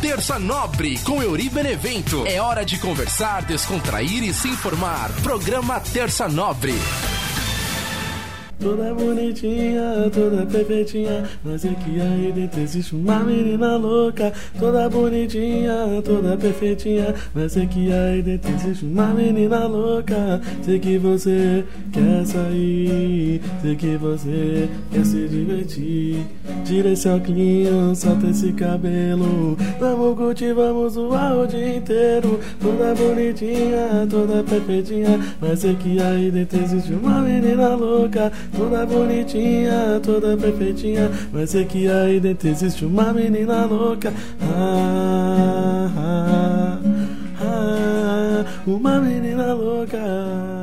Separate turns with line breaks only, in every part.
Terça Nobre com Euri Benevento. É hora de conversar, descontrair e se informar. Programa Terça Nobre.
Toda bonitinha, toda perfeitinha. Mas é que aí dentro existe uma menina louca. Toda bonitinha, toda perfeitinha. Mas é que aí dentro existe uma menina louca. Sei que você quer sair. Sei que você quer se divertir. Tira esse óculos, solta esse cabelo. Vamos curtir, vamos zoar o dia inteiro. Toda bonitinha, toda perfeitinha. Mas é que aí dentro existe uma menina louca Toda bonitinha, toda perfeitinha. Mas é que aí dentro existe uma menina louca. Ah, ah, ah, Uma menina louca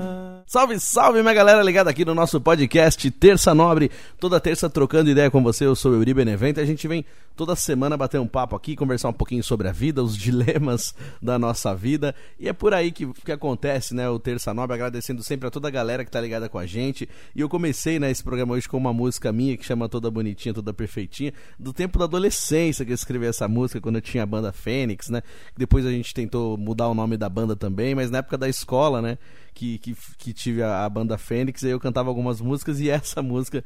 Salve, salve, minha galera ligada aqui no nosso podcast Terça Nobre. Toda terça trocando ideia com você, eu sou o Euri Benevento a gente vem toda semana bater um papo aqui, conversar um pouquinho sobre a vida, os dilemas da nossa vida. E é por aí que, que acontece, né, o Terça Nobre, agradecendo sempre a toda a galera que tá ligada com a gente. E eu comecei, né, esse programa hoje com uma música minha que chama Toda Bonitinha, Toda Perfeitinha, do tempo da adolescência que eu escrevi essa música, quando eu tinha a banda Fênix, né. Depois a gente tentou mudar o nome da banda também, mas na época da escola, né, que, que, que tive a, a, banda Fênix, aí eu cantava algumas músicas e essa música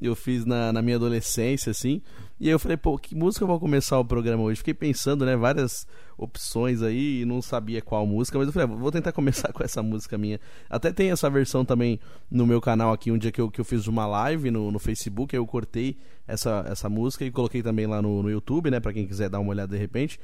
eu fiz na, na minha adolescência, assim. E aí eu falei, pô, que música eu vou começar o programa hoje? Fiquei pensando, né, várias opções aí e não sabia qual música, mas eu falei, ah, vou tentar começar com essa música minha. Até tem essa versão também no meu canal aqui, um dia que eu, que eu fiz uma live no, no Facebook, aí eu cortei essa, essa música e coloquei também lá no, no YouTube, né, pra quem quiser dar uma olhada de repente.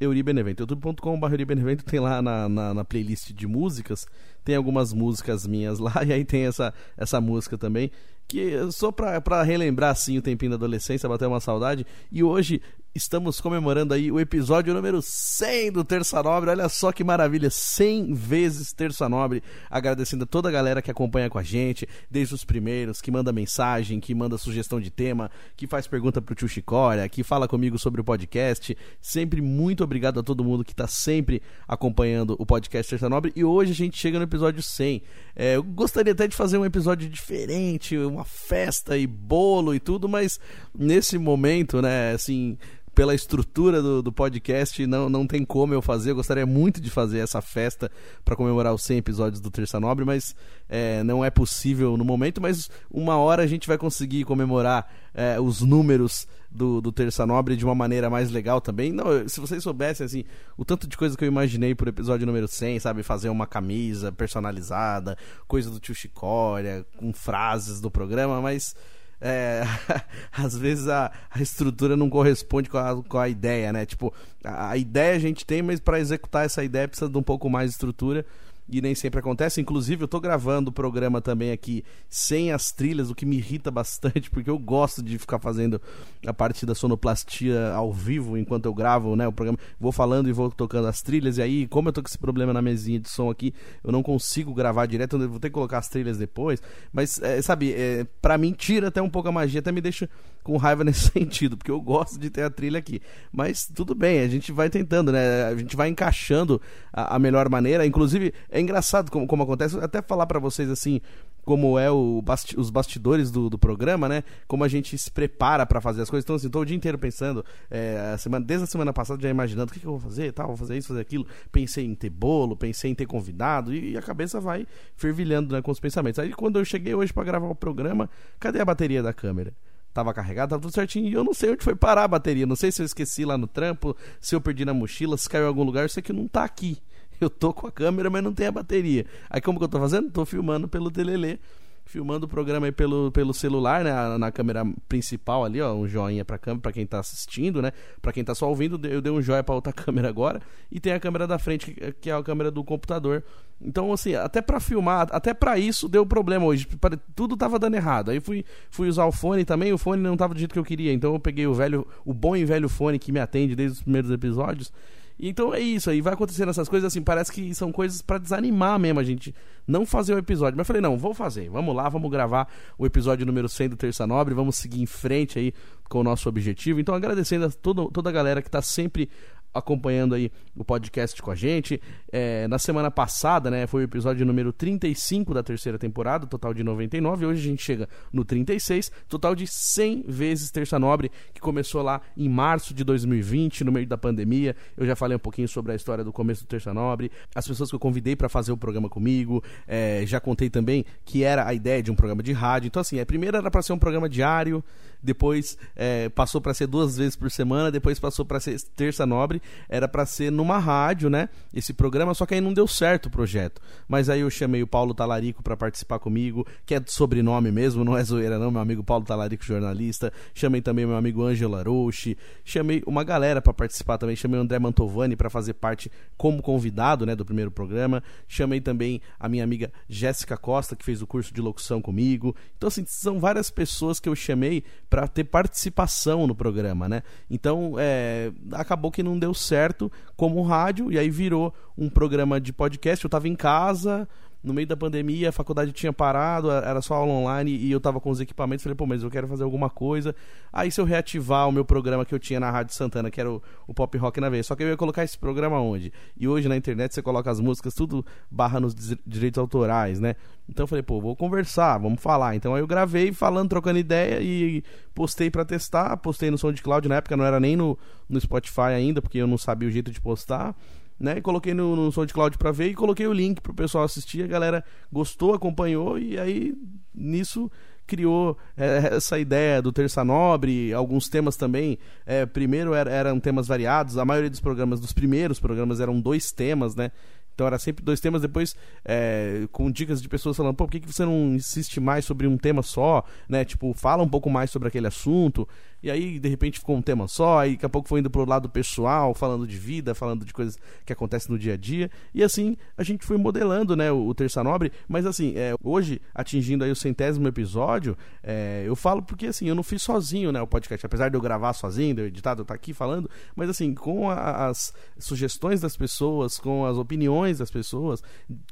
Euri Benevento. youtube.com.br Euri Benevento tem lá na, na, na, playlist de músicas, tem algumas músicas minhas lá, e aí tem essa, essa música também, que só pra, pra relembrar assim o tempinho da adolescência, bater uma saudade. E hoje estamos comemorando aí o episódio número 100 do Terça Nobre. Olha só que maravilha, 100 vezes Terça Nobre. Agradecendo a toda a galera que acompanha com a gente, desde os primeiros, que manda mensagem, que manda sugestão de tema, que faz pergunta pro tio Chicória, que fala comigo sobre o podcast. Sempre muito obrigado a todo mundo que está sempre acompanhando o podcast Terça Nobre. E hoje a gente chega no episódio 100. É, eu gostaria até de fazer um episódio diferente, uma festa e bolo e tudo, mas nesse momento, né, assim pela estrutura do, do podcast, não, não tem como eu fazer. Eu gostaria muito de fazer essa festa para comemorar os 100 episódios do Terça Nobre, mas é, não é possível no momento. Mas uma hora a gente vai conseguir comemorar é, os números do, do Terça Nobre de uma maneira mais legal também. Não, se vocês soubessem, assim, o tanto de coisa que eu imaginei pro episódio número 100, sabe? Fazer uma camisa personalizada, coisa do tio Chicória, com frases do programa, mas é, às vezes a, a, estrutura não corresponde com a, com a ideia, né? Tipo, a, a ideia a gente tem, mas para executar essa ideia precisa de um pouco mais de estrutura e nem sempre acontece. Inclusive, eu tô gravando o programa também aqui sem as trilhas, o que me irrita bastante, porque eu gosto de ficar fazendo a parte da sonoplastia ao vivo enquanto eu gravo, né, o programa. Vou falando e vou tocando as trilhas, e aí, como eu tô com esse problema na mesinha de som aqui, eu não consigo gravar direto, eu vou ter que colocar as trilhas depois. Mas, é, sabe, é, para mim tira até um pouco a magia, até me deixa com raiva nesse sentido, porque eu gosto de ter a trilha aqui. Mas tudo bem, a gente vai tentando, né? A gente vai encaixando a, a melhor maneira. Inclusive, é engraçado como, como acontece, até falar para vocês assim, como é o basti os bastidores do, do, programa, né? Como a gente se prepara para fazer as coisas. Então, assim, tô o dia inteiro pensando, é, a semana, desde a semana passada já imaginando o que, que eu vou fazer, tal, vou fazer isso, fazer aquilo. Pensei em ter bolo, pensei em ter convidado, e, e a cabeça vai fervilhando né, com os pensamentos. Aí quando eu cheguei hoje para gravar o programa, cadê a bateria da câmera? Tava carregado, tava tudo certinho. E eu não sei onde foi parar a bateria. Não sei se eu esqueci lá no trampo, se eu perdi na mochila, se caiu em algum lugar. Eu sei que não tá aqui. Eu tô com a câmera, mas não tem a bateria. Aí como que eu tô fazendo? Tô filmando pelo telelê. Filmando o programa aí pelo, pelo celular, né? Na, câmera principal ali, ó. Um joinha pra câmera, pra quem tá assistindo, né? Pra quem tá só ouvindo, eu dei um joia pra outra câmera agora. E tem a câmera da frente, que é a câmera do computador então, assim, até para filmar, até para isso deu problema hoje. Tudo tava dando errado. Aí fui, fui usar o fone também, o fone não tava do jeito que eu queria. Então eu peguei o velho, o bom e velho fone que me atende desde os primeiros episódios. Então é isso aí, vai acontecendo essas coisas assim, parece que são coisas para desanimar mesmo a gente não fazer o episódio. Mas eu falei, não, vou fazer. Vamos lá, vamos gravar o episódio número 100 do Terça Nobre, vamos seguir em frente aí com o nosso objetivo. Então agradecendo a todo, toda a galera que tá sempre acompanhando aí o podcast com a gente. É, na semana passada, né, foi o episódio número 35 da terceira temporada, total de 99. Hoje a gente chega no 36, total de 100 vezes Terça Nobre, que começou lá em março de 2020, no meio da pandemia. Eu já falei um pouquinho sobre a história do começo do Terça Nobre, as pessoas que eu convidei para fazer o programa comigo. É, já contei também que era a ideia de um programa de rádio. Então, assim, a primeira era para ser um programa diário, depois é, passou para ser duas vezes por semana, depois passou para ser Terça Nobre era para ser numa rádio, né? Esse programa, só que aí não deu certo o projeto. Mas aí eu chamei o Paulo Talarico para participar comigo, que é sobrenome mesmo, não é zoeira não, meu amigo Paulo Talarico, jornalista. Chamei também meu amigo Ângelo Arouche, chamei uma galera para participar também, chamei o André Mantovani para fazer parte como convidado, né, do primeiro programa. Chamei também a minha amiga Jéssica Costa, que fez o curso de locução comigo. Então assim, são várias pessoas que eu chamei para ter participação no programa, né? Então, é, acabou que não deu certo como rádio, e aí virou um programa de podcast. Eu estava em casa, no meio da pandemia, a faculdade tinha parado, era só aula online e eu tava com os equipamentos. Falei, pô, mas eu quero fazer alguma coisa. Aí, se eu reativar o meu programa que eu tinha na Rádio Santana, que era o, o Pop Rock na vez, só que eu ia colocar esse programa onde? E hoje na internet você coloca as músicas, tudo barra nos direitos autorais, né? Então eu falei, pô, vou conversar, vamos falar. Então aí eu gravei falando, trocando ideia e postei para testar. Postei no SoundCloud na época, não era nem no, no Spotify ainda, porque eu não sabia o jeito de postar né? E coloquei no, no SoundCloud pra ver e coloquei o link pro pessoal assistir. A galera gostou, acompanhou e aí nisso criou é, essa ideia do Terça Nobre, alguns temas também. É, primeiro era, eram temas variados, a maioria dos programas, dos primeiros programas, eram dois temas, né? Então era sempre dois temas, depois é, com dicas de pessoas falando, pô, por que, que você não insiste mais sobre um tema só, né? Tipo, fala um pouco mais sobre aquele assunto. E aí, de repente, ficou um tema só, aí daqui a pouco foi indo pro lado pessoal, falando de vida, falando de coisas que acontecem no dia a dia. E assim, a gente foi modelando, né, o, Terça Nobre. Mas assim, é, hoje, atingindo aí o centésimo episódio, é, eu falo porque assim, eu não fiz sozinho, né, o podcast. Apesar de eu gravar sozinho, de eu editar, de eu estar aqui falando. Mas assim, com a, as sugestões das pessoas, com as opiniões das pessoas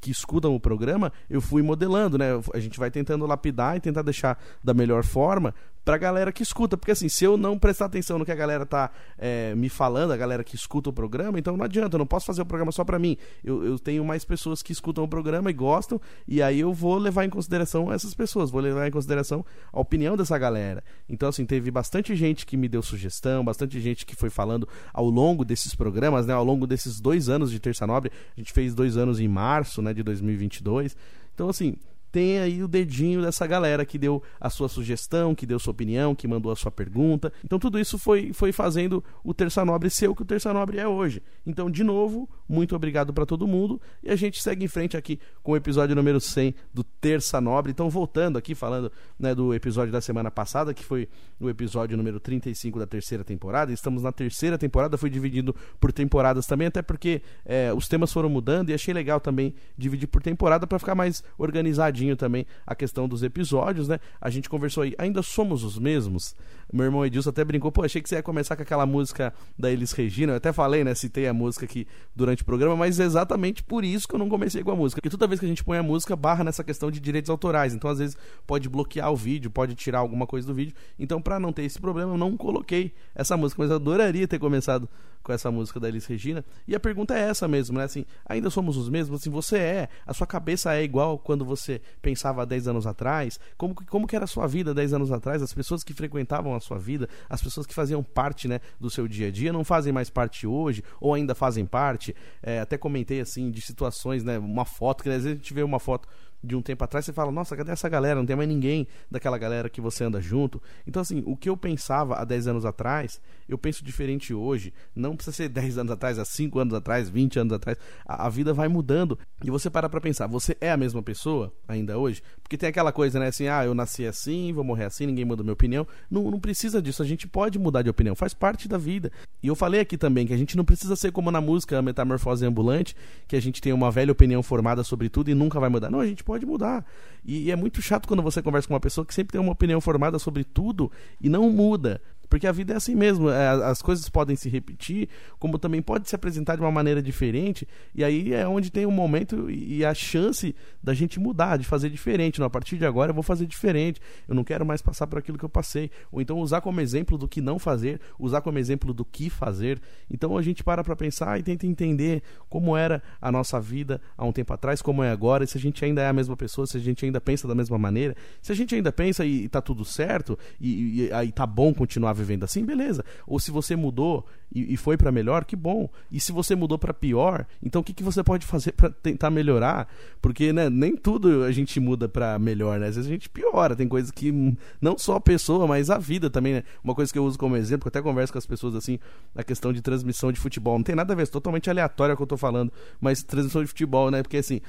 que escutam o programa, eu fui modelando, né? A gente vai tentando lapidar e tentar deixar da melhor forma pra galera que escuta. Porque assim, se eu não prestar atenção no que a galera tá é, me falando, a galera que escuta o programa, então não adianta, eu não posso fazer o programa só pra mim. Eu, eu tenho mais pessoas que escutam o programa e gostam, e aí eu vou levar em consideração essas pessoas, vou levar em consideração a opinião dessa galera. Então, assim, teve bastante gente que me deu sugestão, bastante gente que foi falando ao longo desses programas, né? Ao longo desses dois anos de Terça Nobre, a gente fez dois anos em março, né, de 2022. Então, assim, tem aí o dedinho dessa galera que deu a sua sugestão, que deu sua opinião, que mandou a sua pergunta. Então tudo isso foi, foi fazendo o Terça Nobre ser o que o Terça Nobre é hoje. Então, de novo, muito obrigado para todo mundo e a gente segue em frente aqui com o episódio número 100 do Terça Nobre. Então, voltando aqui, falando né, do episódio da semana passada, que foi o episódio número 35 da terceira temporada. Estamos na terceira temporada, foi dividido por temporadas também, até porque é, os temas foram mudando e achei legal também dividir por temporada para ficar mais organizado também a questão dos episódios, né? A gente conversou aí, ainda somos os mesmos? Meu irmão Edilson até brincou, pô, achei que você ia começar com aquela música da Elis Regina. Eu até falei, né? Citei a música aqui durante o programa, mas é exatamente por isso que eu não comecei com a música. Porque toda vez que a gente põe a música, barra nessa questão de direitos autorais. Então, às vezes, pode bloquear o vídeo, pode tirar alguma coisa do vídeo. Então, para não ter esse problema, eu não coloquei essa música. Mas eu adoraria ter começado com essa música da Elis Regina. E a pergunta é essa mesmo, né? Assim, ainda somos os mesmos? Assim, você é, a sua cabeça é igual quando você pensava há 10 anos atrás? Como, como que era a sua vida 10 anos atrás? As pessoas que frequentavam a sua vida, as pessoas que faziam parte né, do seu dia a dia, não fazem mais parte hoje, ou ainda fazem parte. É, até comentei assim de situações, né? Uma foto, que às vezes a gente vê uma foto de um tempo atrás, você fala, nossa, cadê essa galera? Não tem mais ninguém daquela galera que você anda junto. Então, assim, o que eu pensava há 10 anos atrás, eu penso diferente hoje. Não precisa ser 10 anos atrás, há 5 anos atrás, 20 anos atrás. A, a vida vai mudando. E você para pra pensar, você é a mesma pessoa ainda hoje? Porque tem aquela coisa, né, assim, ah, eu nasci assim, vou morrer assim, ninguém muda minha opinião. Não, não precisa disso, a gente pode mudar de opinião, faz parte da vida. E eu falei aqui também que a gente não precisa ser como na música Metamorfose Ambulante, que a gente tem uma velha opinião formada sobre tudo e nunca vai mudar. Não, a gente pode mudar. E, e é muito chato quando você conversa com uma pessoa que sempre tem uma opinião formada sobre tudo e não muda. Porque a vida é assim mesmo, é, as coisas podem se repetir, como também pode se apresentar de uma maneira diferente, e aí é onde tem o um momento e a chance da gente mudar, de fazer diferente. Não, a partir de agora eu vou fazer diferente, eu não quero mais passar por aquilo que eu passei. Ou então usar como exemplo do que não fazer, usar como exemplo do que fazer. Então a gente para para pensar e tenta entender como era a nossa vida há um tempo atrás, como é agora, e se a gente ainda é a mesma pessoa, se a gente ainda pensa da mesma maneira. Se a gente ainda pensa e, e tá tudo certo, e, e aí tá bom continuar vivendo assim, beleza. Ou se você mudou e, e foi para melhor, que bom. E se você mudou para pior, então o que, que você pode fazer para tentar melhorar? Porque né, nem tudo a gente muda para melhor, né? Às vezes a gente piora. Tem coisas que não só a pessoa, mas a vida também, né? Uma coisa que eu uso como exemplo, que eu até converso com as pessoas assim, na questão de transmissão de futebol. Não tem nada a ver, é totalmente aleatório o que eu tô falando, mas transmissão de futebol, né? Porque assim,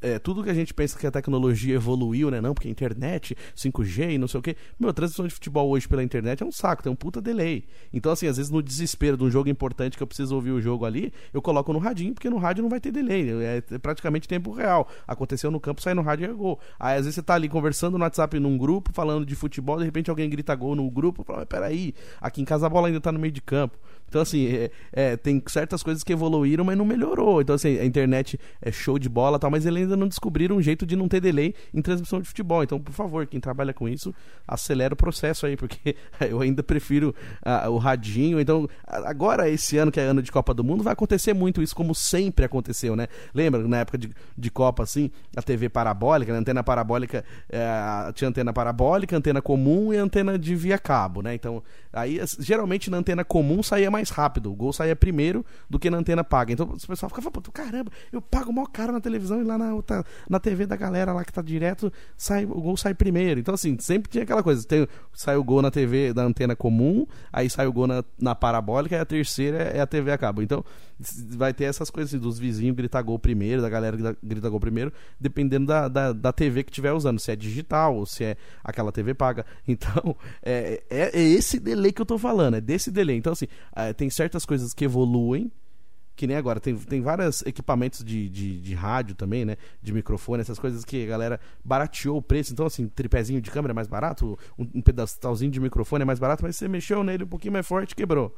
é, tudo que a gente pensa que a tecnologia evoluiu, né? Não, porque a internet, 5G e não sei o quê. Meu, a transmissão de futebol hoje pela internet é um saco, tem um puta delay. Então, assim, às vezes no desespero de um jogo importante que eu preciso ouvir o jogo ali, eu coloco no radinho, porque no rádio não vai ter delay. É, é praticamente tempo real. Aconteceu no campo, sai no rádio e é gol. Aí às vezes você tá ali conversando no WhatsApp num grupo, falando de futebol, de repente alguém grita gol no grupo, fala, peraí, aqui em casa a bola ainda tá no meio de campo. Então, assim, é, é, tem certas coisas que evoluíram, mas não melhorou. Então, assim, a internet é show de bola tal, mas eles ainda não descobriram um jeito de não ter delay em transmissão de futebol. Então, por favor, quem trabalha com isso, acelera o processo aí, porque eu ainda prefiro o radinho. Então, agora, esse ano que é ano de Copa do Mundo, vai acontecer muito isso, como sempre aconteceu, né? Lembra, na época de, de Copa, assim, a TV parabólica, a antena parabólica, uh, tinha antena parabólica, antena comum e antena de via cabo, né? Então, aí, geralmente na antena comum saía mais rápido. O gol saía primeiro do que na antena paga. Então o pessoal ficava, caramba, eu pago maior caro na televisão e lá na, na TV da galera lá que tá direto, sai, o gol sai primeiro. Então, assim, sempre tinha aquela coisa. Tem, sai o gol na TV da antena comum, aí sai o gol na, na parabólica e a terceira é a TV a cabo. Então, vai ter essas coisas assim, dos vizinhos gritar gol primeiro, da galera que grita gol primeiro, dependendo da, da, da TV que estiver usando, se é digital ou se é aquela TV paga. Então, é, é, é esse delay que eu tô falando, é desse delay. Então, assim, é, tem certas coisas que evoluem, que nem agora, tem, tem vários equipamentos de, de, de, rádio também, né? De microfone, essas coisas que a galera barateou o preço. Então, assim, tripézinho de câmera é mais barato, um, um pedestalzinho de microfone é mais barato, mas você mexeu nele um pouquinho mais forte quebrou.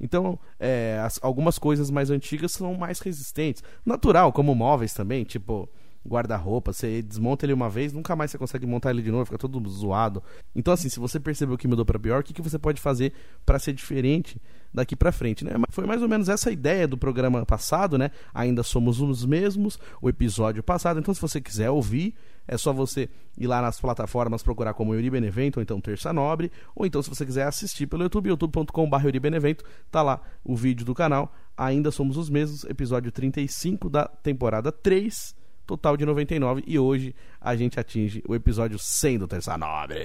Então, é, as, algumas coisas mais antigas são mais resistentes. Natural, como móveis também, tipo guarda-roupa, você desmonta ele uma vez, nunca mais você consegue montar ele de novo, fica todo zoado. Então, assim, se você percebeu que mudou para pior, o que, que você pode fazer para ser diferente daqui para frente, né? Foi mais ou menos essa ideia do programa passado, né? Ainda somos os mesmos, o episódio passado. Então, se você quiser ouvir, é só você ir lá nas plataformas procurar como Yuri Benevento ou então Terça Nobre, ou então se você quiser assistir pelo YouTube, youtube.com.br Yuri Benevento, tá lá o vídeo do canal. Ainda somos os mesmos, episódio 35 da temporada 3 total de 99 e hoje a gente atinge o episódio 100 do Terça Nobre.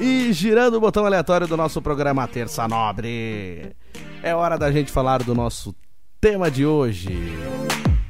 E girando o botão aleatório do nosso programa Terça Nobre, é hora da gente falar do nosso tema de hoje.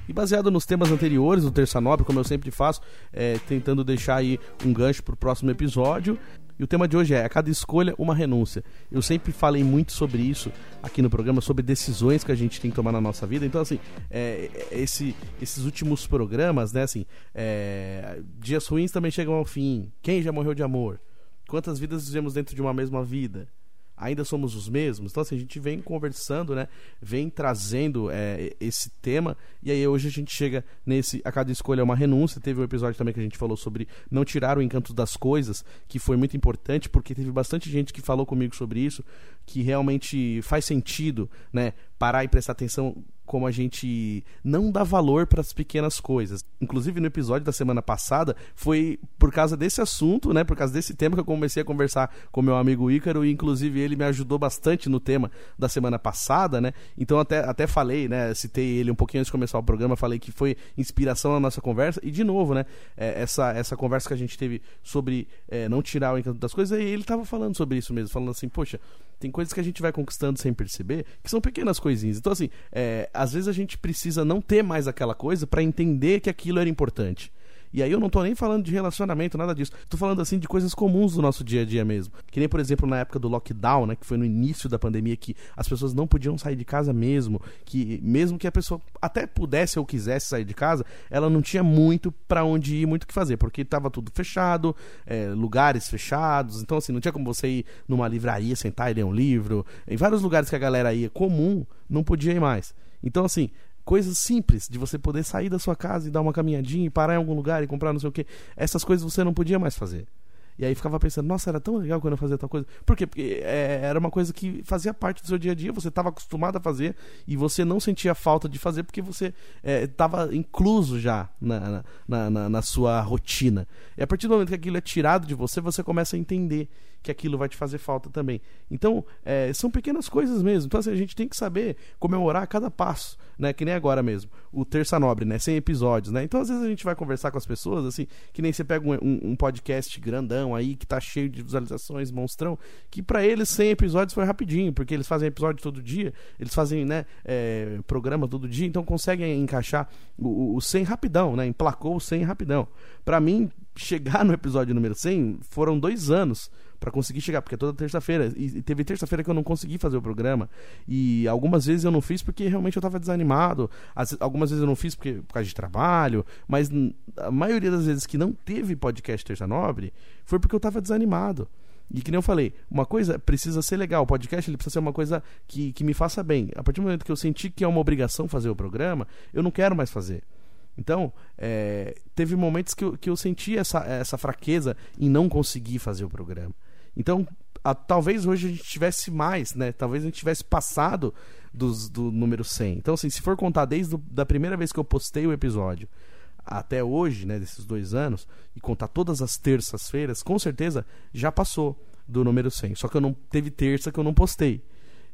E baseado nos temas anteriores do Terça Nobre, como eu sempre faço, é, tentando deixar aí um gancho para o próximo episódio, e o tema de hoje é: a cada escolha, uma renúncia. Eu sempre falei muito sobre isso aqui no programa, sobre decisões que a gente tem que tomar na nossa vida. Então, assim, é, é, esse, esses últimos programas, né, assim, é, dias ruins também chegam ao fim. Quem já morreu de amor? Quantas vidas vivemos dentro de uma mesma vida? Ainda somos os mesmos. Então, assim, a gente vem conversando, né? Vem trazendo é, esse tema. E aí hoje a gente chega nesse. A cada escolha é uma renúncia. Teve um episódio também que a gente falou sobre não tirar o encanto das coisas, que foi muito importante, porque teve bastante gente que falou comigo sobre isso, que realmente faz sentido, né? Parar e prestar atenção como a gente não dá valor para as pequenas coisas. Inclusive no episódio da semana passada foi por causa desse assunto, né, por causa desse tema que eu comecei a conversar com meu amigo Ícaro e inclusive ele me ajudou bastante no tema da semana passada, né? Então até, até falei, né, citei ele um pouquinho antes de começar o programa, falei que foi inspiração na nossa conversa e de novo, né, é, essa essa conversa que a gente teve sobre é, não tirar o encanto das coisas, e ele estava falando sobre isso mesmo, falando assim, poxa, tem coisas que a gente vai conquistando sem perceber, que são pequenas coisinhas. Então assim, é, às vezes a gente precisa não ter mais aquela coisa para entender que aquilo era importante. E aí eu não tô nem falando de relacionamento, nada disso. Tô falando assim de coisas comuns do nosso dia a dia mesmo. Que nem, por exemplo, na época do lockdown, né, que foi no início da pandemia que as pessoas não podiam sair de casa mesmo, que mesmo que a pessoa até pudesse ou quisesse sair de casa, ela não tinha muito para onde ir, muito o que fazer, porque tava tudo fechado, é, lugares fechados, então assim, não tinha como você ir numa livraria, sentar e ler um livro. Em vários lugares que a galera ia comum, não podia ir mais. Então assim, coisas simples de você poder sair da sua casa e dar uma caminhadinha e parar em algum lugar e comprar não sei o que, essas coisas você não podia mais fazer. E aí ficava pensando, nossa, era tão legal quando eu fazia tal coisa. Por quê? Porque é, era uma coisa que fazia parte do seu dia a dia, você estava acostumado a fazer e você não sentia falta de fazer porque você estava é, incluso já na, na, na, na sua rotina. E a partir do momento que aquilo é tirado de você, você começa a entender que aquilo vai te fazer falta também. Então, é, são pequenas coisas mesmo. Então, assim, a gente tem que saber comemorar cada passo, né? Que nem agora mesmo. O Terça Nobre, né? 100 episódios, né? Então, às vezes a gente vai conversar com as pessoas, assim, que nem você pega um, um, um podcast grandão aí, que tá cheio de visualizações, monstrão, que para eles 100 episódios foi rapidinho, porque eles fazem episódio todo dia, eles fazem, né, é, programa todo dia, então conseguem encaixar o, o 100 rapidão, né? Emplacou o 100 rapidão. Para mim, chegar no episódio número 100 foram dois anos para conseguir chegar, porque é toda terça-feira. E teve terça-feira que eu não consegui fazer o programa. E algumas vezes eu não fiz porque realmente eu estava desanimado. As, algumas vezes eu não fiz porque, por causa de trabalho. Mas a maioria das vezes que não teve podcast Terça Nobre foi porque eu estava desanimado. E que nem eu falei, uma coisa precisa ser legal. O podcast ele precisa ser uma coisa que, que me faça bem. A partir do momento que eu senti que é uma obrigação fazer o programa, eu não quero mais fazer. Então, é, teve momentos que eu, que eu senti essa, essa fraqueza em não conseguir fazer o programa. Então, a, talvez hoje a gente tivesse mais, né? Talvez a gente tivesse passado dos, do número 100. Então, assim, se for contar desde a primeira vez que eu postei o episódio até hoje, né, desses dois anos, e contar todas as terças-feiras, com certeza já passou do número 100. Só que eu não teve terça que eu não postei.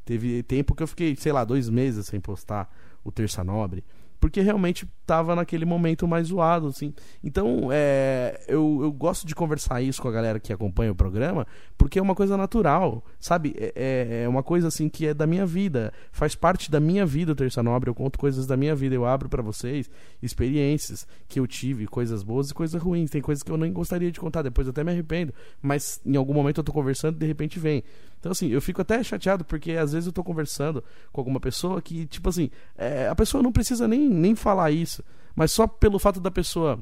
Teve tempo que eu fiquei, sei lá, dois meses sem postar o Terça Nobre porque realmente estava naquele momento mais zoado, assim. Então, é, eu, eu gosto de conversar isso com a galera que acompanha o programa, porque é uma coisa natural, sabe? É, é, é uma coisa, assim, que é da minha vida, faz parte da minha vida Terça Nobre, eu conto coisas da minha vida, eu abro para vocês experiências que eu tive, coisas boas e coisas ruins. Tem coisas que eu nem gostaria de contar, depois até me arrependo, mas em algum momento eu tô conversando e de repente vem. Então, assim, eu fico até chateado porque às vezes eu tô conversando com alguma pessoa que, tipo assim, é, a pessoa não precisa nem, nem falar isso, mas só pelo fato da pessoa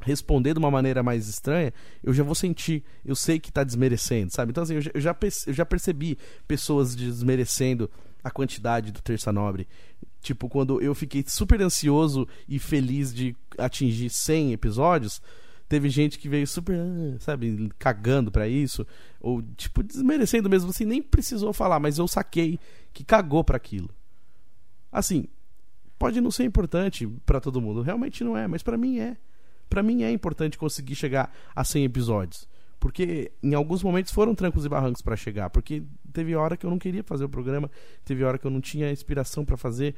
responder de uma maneira mais estranha, eu já vou sentir, eu sei que tá desmerecendo, sabe? Então, assim, eu já, eu já, eu já percebi pessoas desmerecendo a quantidade do Terça Nobre. Tipo, quando eu fiquei super ansioso e feliz de atingir 100 episódios, Teve gente que veio super, sabe, cagando para isso, ou tipo desmerecendo mesmo assim, nem precisou falar, mas eu saquei que cagou para aquilo. Assim, pode não ser importante para todo mundo, realmente não é, mas para mim é. Para mim é importante conseguir chegar a 100 episódios, porque em alguns momentos foram trancos e barrancos para chegar, porque teve hora que eu não queria fazer o programa, teve hora que eu não tinha inspiração para fazer.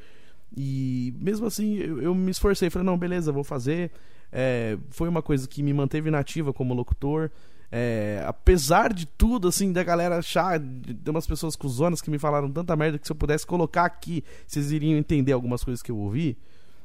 E mesmo assim eu, eu, me esforcei, falei, não, beleza, vou fazer. É, foi uma coisa que me manteve nativa como locutor. É, apesar de tudo, assim, da galera achar, de umas pessoas cuzonas que me falaram tanta merda que se eu pudesse colocar aqui, vocês iriam entender algumas coisas que eu ouvi.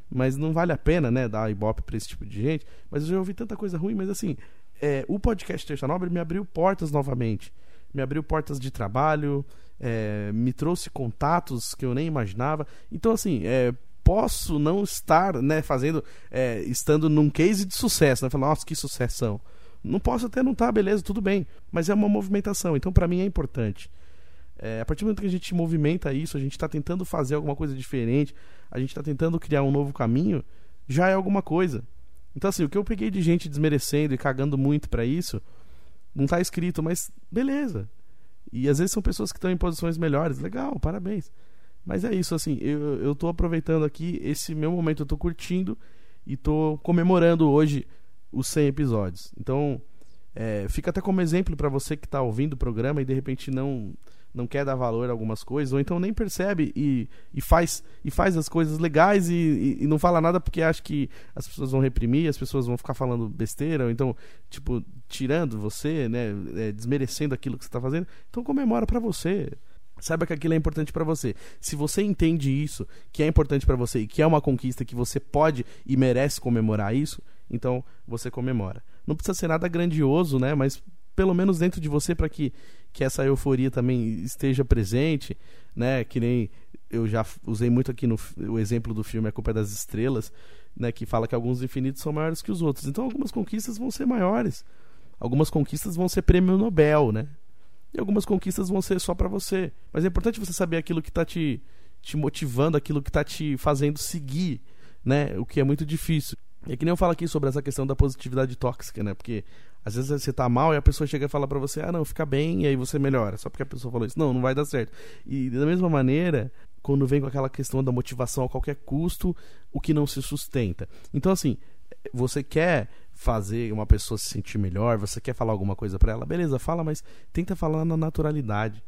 Mas não vale a pena, né, dar ibope pra esse tipo de gente. Mas eu já ouvi tanta coisa ruim, mas assim, é, o podcast Terça Nobre me abriu portas novamente. Me abriu portas de trabalho, é, me trouxe contatos que eu nem imaginava. Então, assim, é, posso não estar, né, fazendo, é, estando num case de sucesso, né, falando, nossa, que sucessão. Não posso até não estar, tá, beleza, tudo bem, mas é uma movimentação, então para mim é importante. É, a partir do momento que a gente movimenta isso, a gente está tentando fazer alguma coisa diferente, a gente está tentando criar um novo caminho, já é alguma coisa. Então, assim, o que eu peguei de gente desmerecendo e cagando muito para isso, não está escrito, mas beleza. E às vezes são pessoas que estão em posições melhores, legal, parabéns. Mas é isso, assim, eu, eu tô aproveitando aqui esse meu momento, eu tô curtindo e tô comemorando hoje os 100 episódios. Então, é, fica até como exemplo para você que tá ouvindo o programa e de repente não não quer dar valor a algumas coisas, ou então nem percebe e, e, faz, e faz as coisas legais e, e, e, não fala nada porque acha que as pessoas vão reprimir, as pessoas vão ficar falando besteira, ou então, tipo, tirando você, né, é, desmerecendo aquilo que você está fazendo. Então comemora para você. Saiba que aquilo é importante para você. Se você entende isso, que é importante para você e que é uma conquista que você pode e merece comemorar isso, então você comemora. Não precisa ser nada grandioso, né? Mas pelo menos dentro de você para que, que essa euforia também esteja presente, né? Que nem eu já usei muito aqui no o exemplo do filme A Culpa é das Estrelas, né? Que fala que alguns infinitos são maiores que os outros. Então algumas conquistas vão ser maiores. Algumas conquistas vão ser prêmio Nobel, né? E algumas conquistas vão ser só para você. Mas é importante você saber aquilo que tá te, te motivando, aquilo que tá te fazendo seguir, né? O que é muito difícil. É que nem eu falo aqui sobre essa questão da positividade tóxica, né? Porque às vezes você tá mal e a pessoa chega e fala para você, ah, não, fica bem, e aí você melhora. Só porque a pessoa falou isso. Não, não vai dar certo. E da mesma maneira, quando vem com aquela questão da motivação a qualquer custo, o que não se sustenta. Então, assim, você quer fazer uma pessoa se sentir melhor, você quer falar alguma coisa para ela, beleza, fala, mas tenta falar na naturalidade.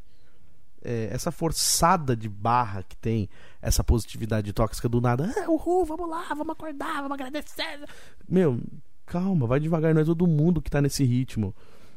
É, essa forçada de barra que tem, essa positividade tóxica do nada, ah, uhul, vamos lá, vamos acordar, vamos agradecer. Meu, calma, vai devagar, não é todo mundo que tá nesse ritmo.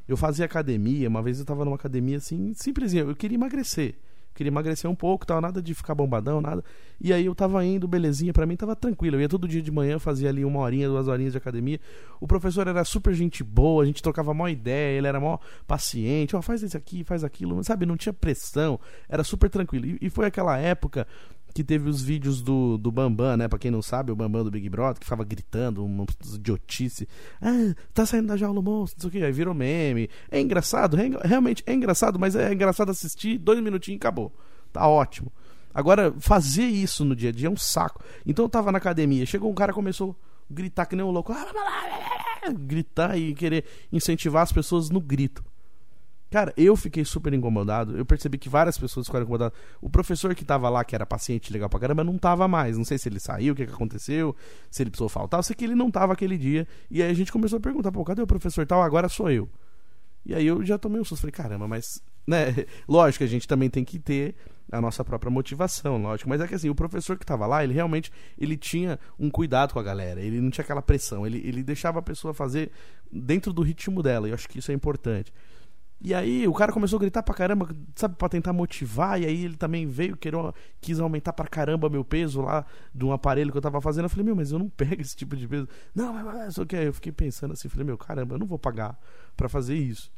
Eu fazia academia, uma vez eu tava numa academia assim, simplesinho, eu queria emagrecer queria emagrecer um pouco, tal, nada de ficar bombadão, nada. E aí eu tava indo, belezinha, para mim tava tranquilo. Eu ia todo dia de manhã, fazia ali uma horinha, duas horinhas de academia. O professor era super gente boa, a gente trocava mó ideia, ele era mó paciente, ó, oh, faz isso aqui, faz aquilo, sabe? Não tinha pressão, era super tranquilo. E, e foi aquela época que teve os vídeos do, do Bambam, né? Pra quem não sabe, o Bambam do Big Brother, que ficava gritando uma idiotice. Ah, tá saindo da jaula o monstro, não sei o que. Aí virou meme. É engraçado, realmente é engraçado, mas é engraçado assistir, dois minutinhos e acabou. Tá ótimo. Agora, fazer isso no dia a dia é um saco. Então eu tava na academia, chegou um cara começou a gritar que nem um louco. Gritar e querer incentivar as pessoas no grito. Cara, eu fiquei super incomodado. Eu percebi que várias pessoas ficaram incomodadas. O professor que tava lá, que era paciente legal pra caramba, não tava mais. Não sei se ele saiu, o que, que aconteceu, se ele precisou faltar. Eu sei que ele não tava aquele dia. E aí a gente começou a perguntar, pô, cadê o professor tal? Agora sou eu. E aí eu já tomei um susto. Falei, caramba, mas. Né? Lógico, a gente também tem que ter a nossa própria motivação, lógico. Mas é que assim, o professor que tava lá, ele realmente ele tinha um cuidado com a galera. Ele não tinha aquela pressão. Ele, ele deixava a pessoa fazer dentro do ritmo dela. E eu acho que isso é importante. E aí o cara começou a gritar pra caramba, sabe, pra tentar motivar, e aí ele também veio, querendo, quis aumentar pra caramba meu peso lá de um aparelho que eu tava fazendo. Eu falei, meu, mas eu não pego esse tipo de peso. Não, mas, mas que eu fiquei pensando assim, falei, meu, caramba, eu não vou pagar pra fazer isso.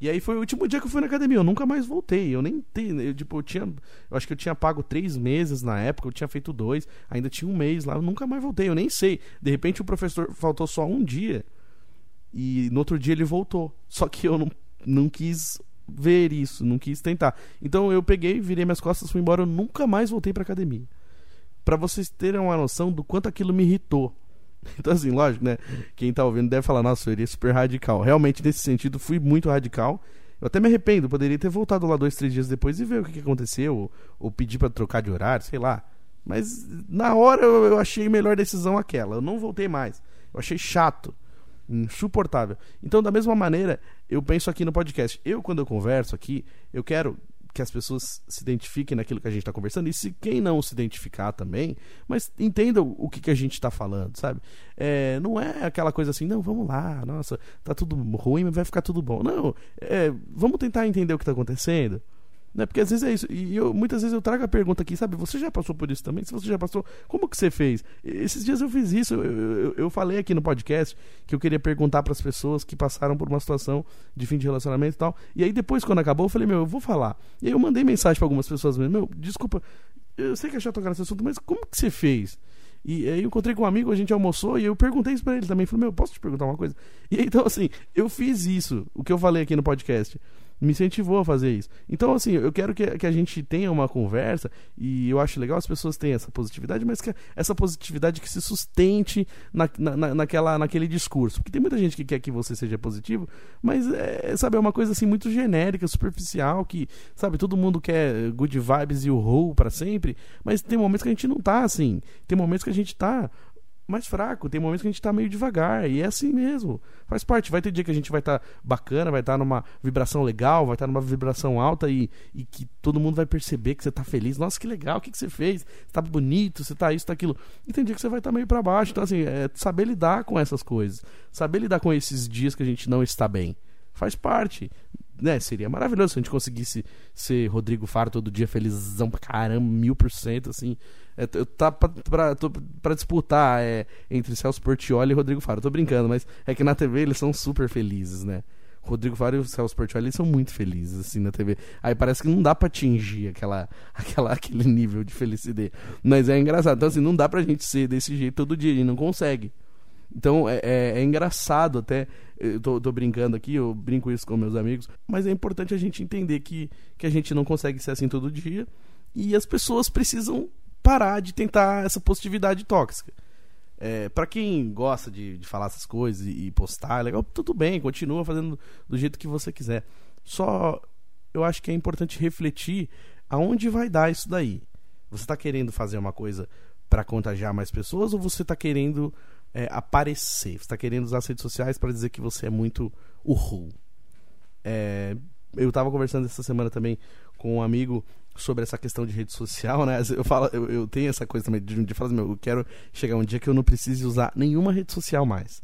E aí foi o último dia que eu fui na academia, eu nunca mais voltei. Eu nem tenho, eu, tipo, eu tinha. Eu acho que eu tinha pago três meses na época, eu tinha feito dois, ainda tinha um mês lá, eu nunca mais voltei, eu nem sei. De repente o professor faltou só um dia. E no outro dia ele voltou. Só que eu não não quis ver isso, não quis tentar. Então eu peguei, virei minhas costas, fui embora, eu nunca mais voltei pra academia. Para vocês terem uma noção do quanto aquilo me irritou. Então, assim, lógico, né? Quem tá ouvindo deve falar, nossa, eu iria super radical. Realmente, nesse sentido, fui muito radical. Eu até me arrependo, poderia ter voltado lá dois, três dias depois e ver o que, que aconteceu, ou, ou pedir para trocar de horário, sei lá. Mas na hora eu, eu achei melhor decisão aquela. Eu não voltei mais. Eu achei chato insuportável. Então, da mesma maneira, eu penso aqui no podcast. Eu, quando eu converso aqui, eu quero que as pessoas se identifiquem naquilo que a gente está conversando. E se quem não se identificar também, mas entenda o, que, que a gente está falando, sabe? É, não é aquela coisa assim, não, vamos lá, nossa, tá tudo ruim, mas vai ficar tudo bom. Não, é, vamos tentar entender o que está acontecendo. Né? Porque às vezes é isso. E eu, muitas vezes eu trago a pergunta aqui, sabe? Você já passou por isso também? Se você já passou, como que você fez? Esses dias eu fiz isso. Eu, eu, eu falei aqui no podcast que eu queria perguntar para as pessoas que passaram por uma situação de fim de relacionamento e tal. E aí depois, quando acabou, eu falei, meu, eu vou falar. E aí eu mandei mensagem para algumas pessoas mesmo. Meu, desculpa, eu sei que é chato tocar nesse assunto, mas como que você fez? E aí eu encontrei com um amigo, a gente almoçou e eu perguntei isso pra ele também. Falei, meu, posso te perguntar uma coisa? E então, assim, eu fiz isso, o que eu falei aqui no podcast me incentivou a fazer isso. Então, assim, eu quero que, que a gente tenha uma conversa e eu acho legal as pessoas tenham essa positividade, mas que essa positividade que se sustente na, na, naquela, naquele discurso. Porque tem muita gente que quer que você seja positivo, mas, é, sabe, é uma coisa assim muito genérica, superficial, que, sabe, todo mundo quer good vibes e o roll para sempre, mas tem momentos que a gente não tá assim. Tem momentos que a gente tá mais fraco, tem momentos que a gente tá meio devagar, e é assim mesmo. Faz parte. Vai ter dia que a gente vai estar tá bacana, vai estar tá numa vibração legal, vai estar tá numa vibração alta e, e que todo mundo vai perceber que você tá feliz. Nossa, que legal, o que, que você fez? Você tá bonito, você tá isso, tá aquilo. E tem dia que você vai estar tá meio para baixo. Então, assim, é saber lidar com essas coisas. Saber lidar com esses dias que a gente não está bem. Faz parte. né, seria maravilhoso se a gente conseguisse ser Rodrigo Faro todo dia felizão pra caramba, mil por cento, assim. É, tá pra disputar é, entre Celso Portioli e Rodrigo Faro. Eu tô brincando, mas é que na TV eles são super felizes, né? Rodrigo Faro e o Celso Portioli são muito felizes, assim, na TV. Aí parece que não dá pra atingir aquela, aquela, aquele nível de felicidade. Mas é engraçado. Então, assim, não dá pra gente ser desse jeito todo dia. A gente não consegue. Então, é, é, é engraçado até. Eu tô, tô, brincando aqui, eu brinco isso com meus amigos. Mas é importante a gente entender que, que a gente não consegue ser assim todo dia. E as pessoas precisam parar de tentar essa positividade tóxica. É, para quem gosta de, de, falar essas coisas e, e postar, é legal, tudo bem, continua fazendo do jeito que você quiser. Só eu acho que é importante refletir aonde vai dar isso daí. Você está querendo fazer uma coisa para contagiar mais pessoas ou você está querendo é, aparecer? Você está querendo usar as redes sociais para dizer que você é muito uhul? É, eu estava conversando essa semana também com um amigo sobre essa questão de rede social, né? Eu falo, eu, eu tenho essa coisa também de, de falar, meu, eu quero chegar um dia que eu não precise usar nenhuma rede social mais.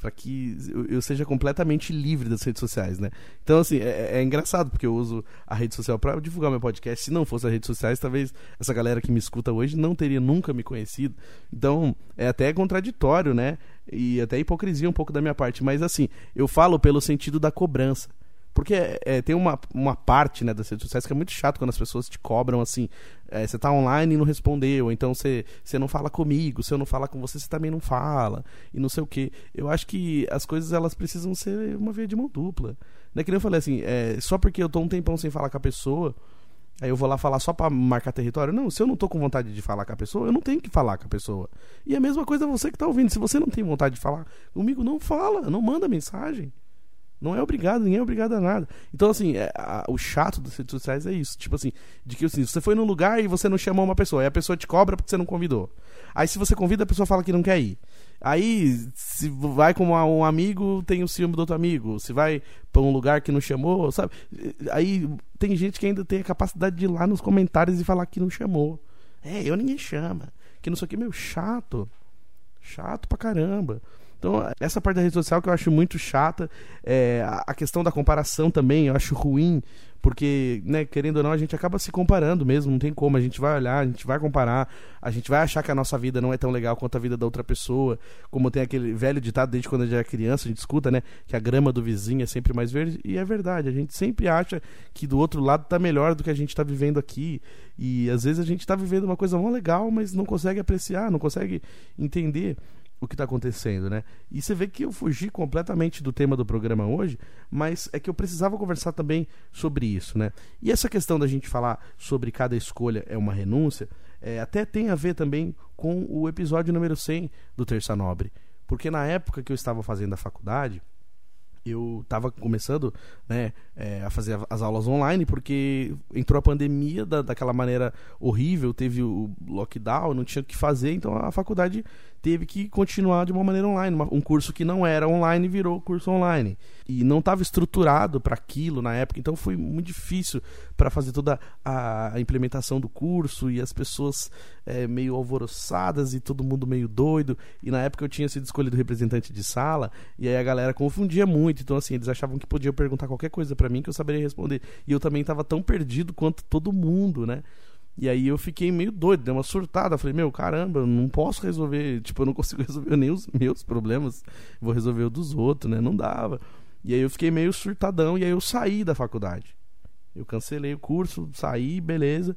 para que eu, eu, seja completamente livre das redes sociais, né? Então, assim, é, é engraçado, porque eu uso a rede social para divulgar meu podcast. Se não fosse as redes sociais, talvez essa galera que me escuta hoje não teria nunca me conhecido. Então, é até contraditório, né? E até hipocrisia um pouco da minha parte. Mas, assim, eu falo pelo sentido da cobrança. Porque é, tem uma, uma parte né, das redes sociais que é muito chato quando as pessoas te cobram assim. É, você tá online e não respondeu, então você, você não fala comigo, se eu não falar com você, você também não fala, e não sei o que. Eu acho que as coisas elas precisam ser uma via de mão dupla. Né? Que nem eu falei assim, é, só porque eu tô um tempão sem falar com a pessoa, Aí eu vou lá falar só para marcar território. Não, se eu não tô com vontade de falar com a pessoa, eu não tenho que falar com a pessoa. E a mesma coisa você que tá ouvindo. Se você não tem vontade de falar comigo, não fala, não manda mensagem. Não é obrigado, ninguém é obrigado a nada. Então, assim, é, a, o chato das redes sociais é isso. Tipo assim, de que assim, você foi num lugar e você não chamou uma pessoa, aí a pessoa te cobra porque você não convidou. Aí se você convida, a pessoa fala que não quer ir. Aí, se vai com um amigo, tem o ciúme do outro amigo. Se vai pra um lugar que não chamou, sabe? Aí tem gente que ainda tem a capacidade de ir lá nos comentários e falar que não chamou. É, eu ninguém chama. Que não sei o que, meu, chato. Chato pra caramba. Então, essa parte da rede social que eu acho muito chata, é, a questão da comparação também, eu acho ruim, porque, né, querendo ou não, a gente acaba se comparando mesmo, não tem como, a gente vai olhar, a gente vai comparar, a gente vai achar que a nossa vida não é tão legal quanto a vida da outra pessoa, como tem aquele velho ditado desde quando a gente era criança, a gente escuta, né, que a grama do vizinho é sempre mais verde, e é verdade, a gente sempre acha que do outro lado tá melhor do que a gente tá vivendo aqui, e às vezes a gente tá vivendo uma coisa mó legal, mas não consegue apreciar, não consegue entender o que está acontecendo, né? E você vê que eu fugi completamente do tema do programa hoje, mas é que eu precisava conversar também sobre isso, né? E essa questão da gente falar sobre cada escolha é uma renúncia, é, até tem a ver também com o episódio número 100 do Terça Nobre. Porque na época que eu estava fazendo a faculdade, eu estava começando né, é, a fazer as aulas online porque entrou a pandemia da, daquela maneira horrível, teve o lockdown, não tinha o que fazer, então a faculdade teve que continuar de uma maneira online. um curso que não era online virou curso online. E não estava estruturado para aquilo na época, então foi muito difícil para fazer toda a, implementação do curso e as pessoas é, meio alvoroçadas e todo mundo meio doido. E na época eu tinha sido escolhido representante de sala, e aí a galera confundia muito. Então, assim, eles achavam que podiam perguntar qualquer coisa para mim que eu saberia responder. E eu também estava tão perdido quanto todo mundo, né? E aí eu fiquei meio doido, dei uma surtada. Falei, meu, caramba, eu não posso resolver. Tipo, eu não consigo resolver nem os meus problemas. Vou resolver o dos outros, né? Não dava. E aí eu fiquei meio surtadão. E aí eu saí da faculdade. Eu cancelei o curso, saí, beleza.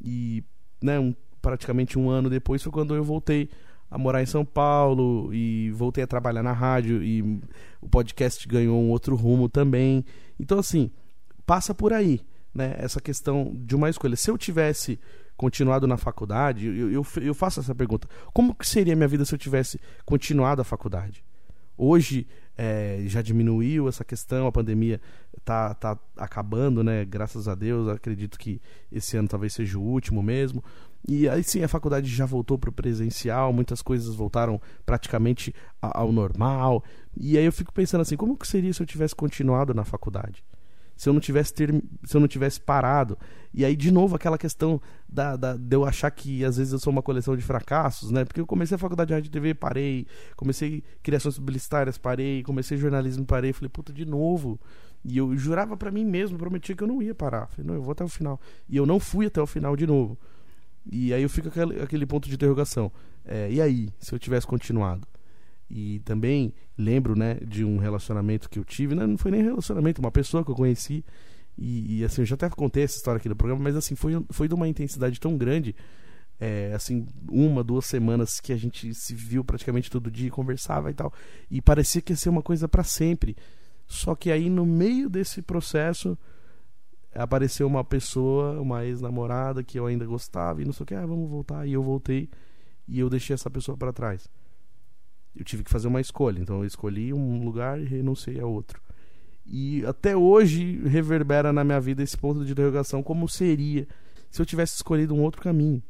E, né, um, praticamente um ano depois foi quando eu voltei a morar em São Paulo e voltei a trabalhar na rádio. E o podcast ganhou um outro rumo também. Então, assim, passa por aí né, essa questão de uma escolha. Se eu tivesse continuado na faculdade, eu, eu, eu faço essa pergunta: como que seria a minha vida se eu tivesse continuado a faculdade? Hoje é, já diminuiu essa questão, a pandemia está tá acabando, né? Graças a Deus, acredito que esse ano talvez seja o último mesmo. E aí sim, a faculdade já voltou para o presencial, muitas coisas voltaram praticamente ao normal. E aí eu fico pensando assim, como que seria se eu tivesse continuado na faculdade? Se eu não tivesse ter, se eu não tivesse parado. E aí, de novo, aquela questão da, da, de eu achar que às vezes eu sou uma coleção de fracassos, né? Porque eu comecei a faculdade de rádio e TV, parei, comecei criações publicitárias, parei, comecei jornalismo, parei, falei, puta, de novo. E eu jurava para mim mesmo, prometia que eu não ia parar. Falei, não, eu vou até o final. E eu não fui até o final de novo. E aí eu fico aquele, aquele ponto de interrogação. É, e aí, se eu tivesse continuado? E também lembro, né, de um relacionamento que eu tive, né, não foi nem relacionamento, uma pessoa que eu conheci. E, e, assim, eu já até contei essa história aqui no programa, mas assim, foi, foi de uma intensidade tão grande. É, assim, uma, duas semanas que a gente se viu praticamente todo dia, conversava e tal. E parecia que ia ser uma coisa para sempre. Só que aí no meio desse processo apareceu uma pessoa, uma ex-namorada que eu ainda gostava e não sei o que, ah, vamos voltar. E eu voltei e eu deixei essa pessoa para trás. Eu tive que fazer uma escolha, então eu escolhi um lugar e renunciei a outro. E até hoje reverbera na minha vida esse ponto de interrogação: como seria se eu tivesse escolhido um outro caminho?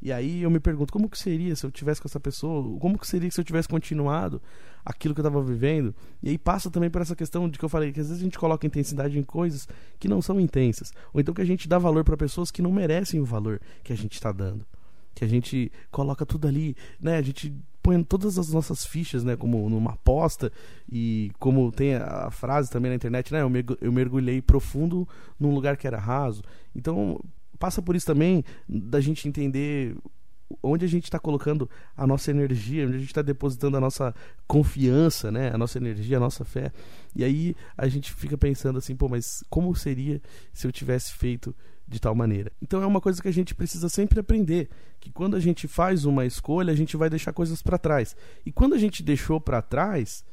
E aí eu me pergunto como que seria se eu tivesse com essa pessoa, como que seria se eu tivesse continuado aquilo que eu estava vivendo. E aí passa também por essa questão de que eu falei que às vezes a gente coloca intensidade em coisas que não são intensas, ou então que a gente dá valor para pessoas que não merecem o valor que a gente está dando. Que a gente coloca tudo ali, né? A gente põe todas as nossas fichas, né, como numa aposta e como tem a frase também na internet, né, eu mergulhei profundo num lugar que era raso. Então, passa por isso também da gente entender onde a gente está colocando a nossa energia, onde a gente está depositando a nossa confiança, né? A nossa energia, a nossa fé. E aí a gente fica pensando assim, pô, mas como seria se eu tivesse feito de tal maneira? Então é uma coisa que a gente precisa sempre aprender, que quando a gente faz uma escolha, a gente vai deixar coisas para trás. E quando a gente deixou para trás,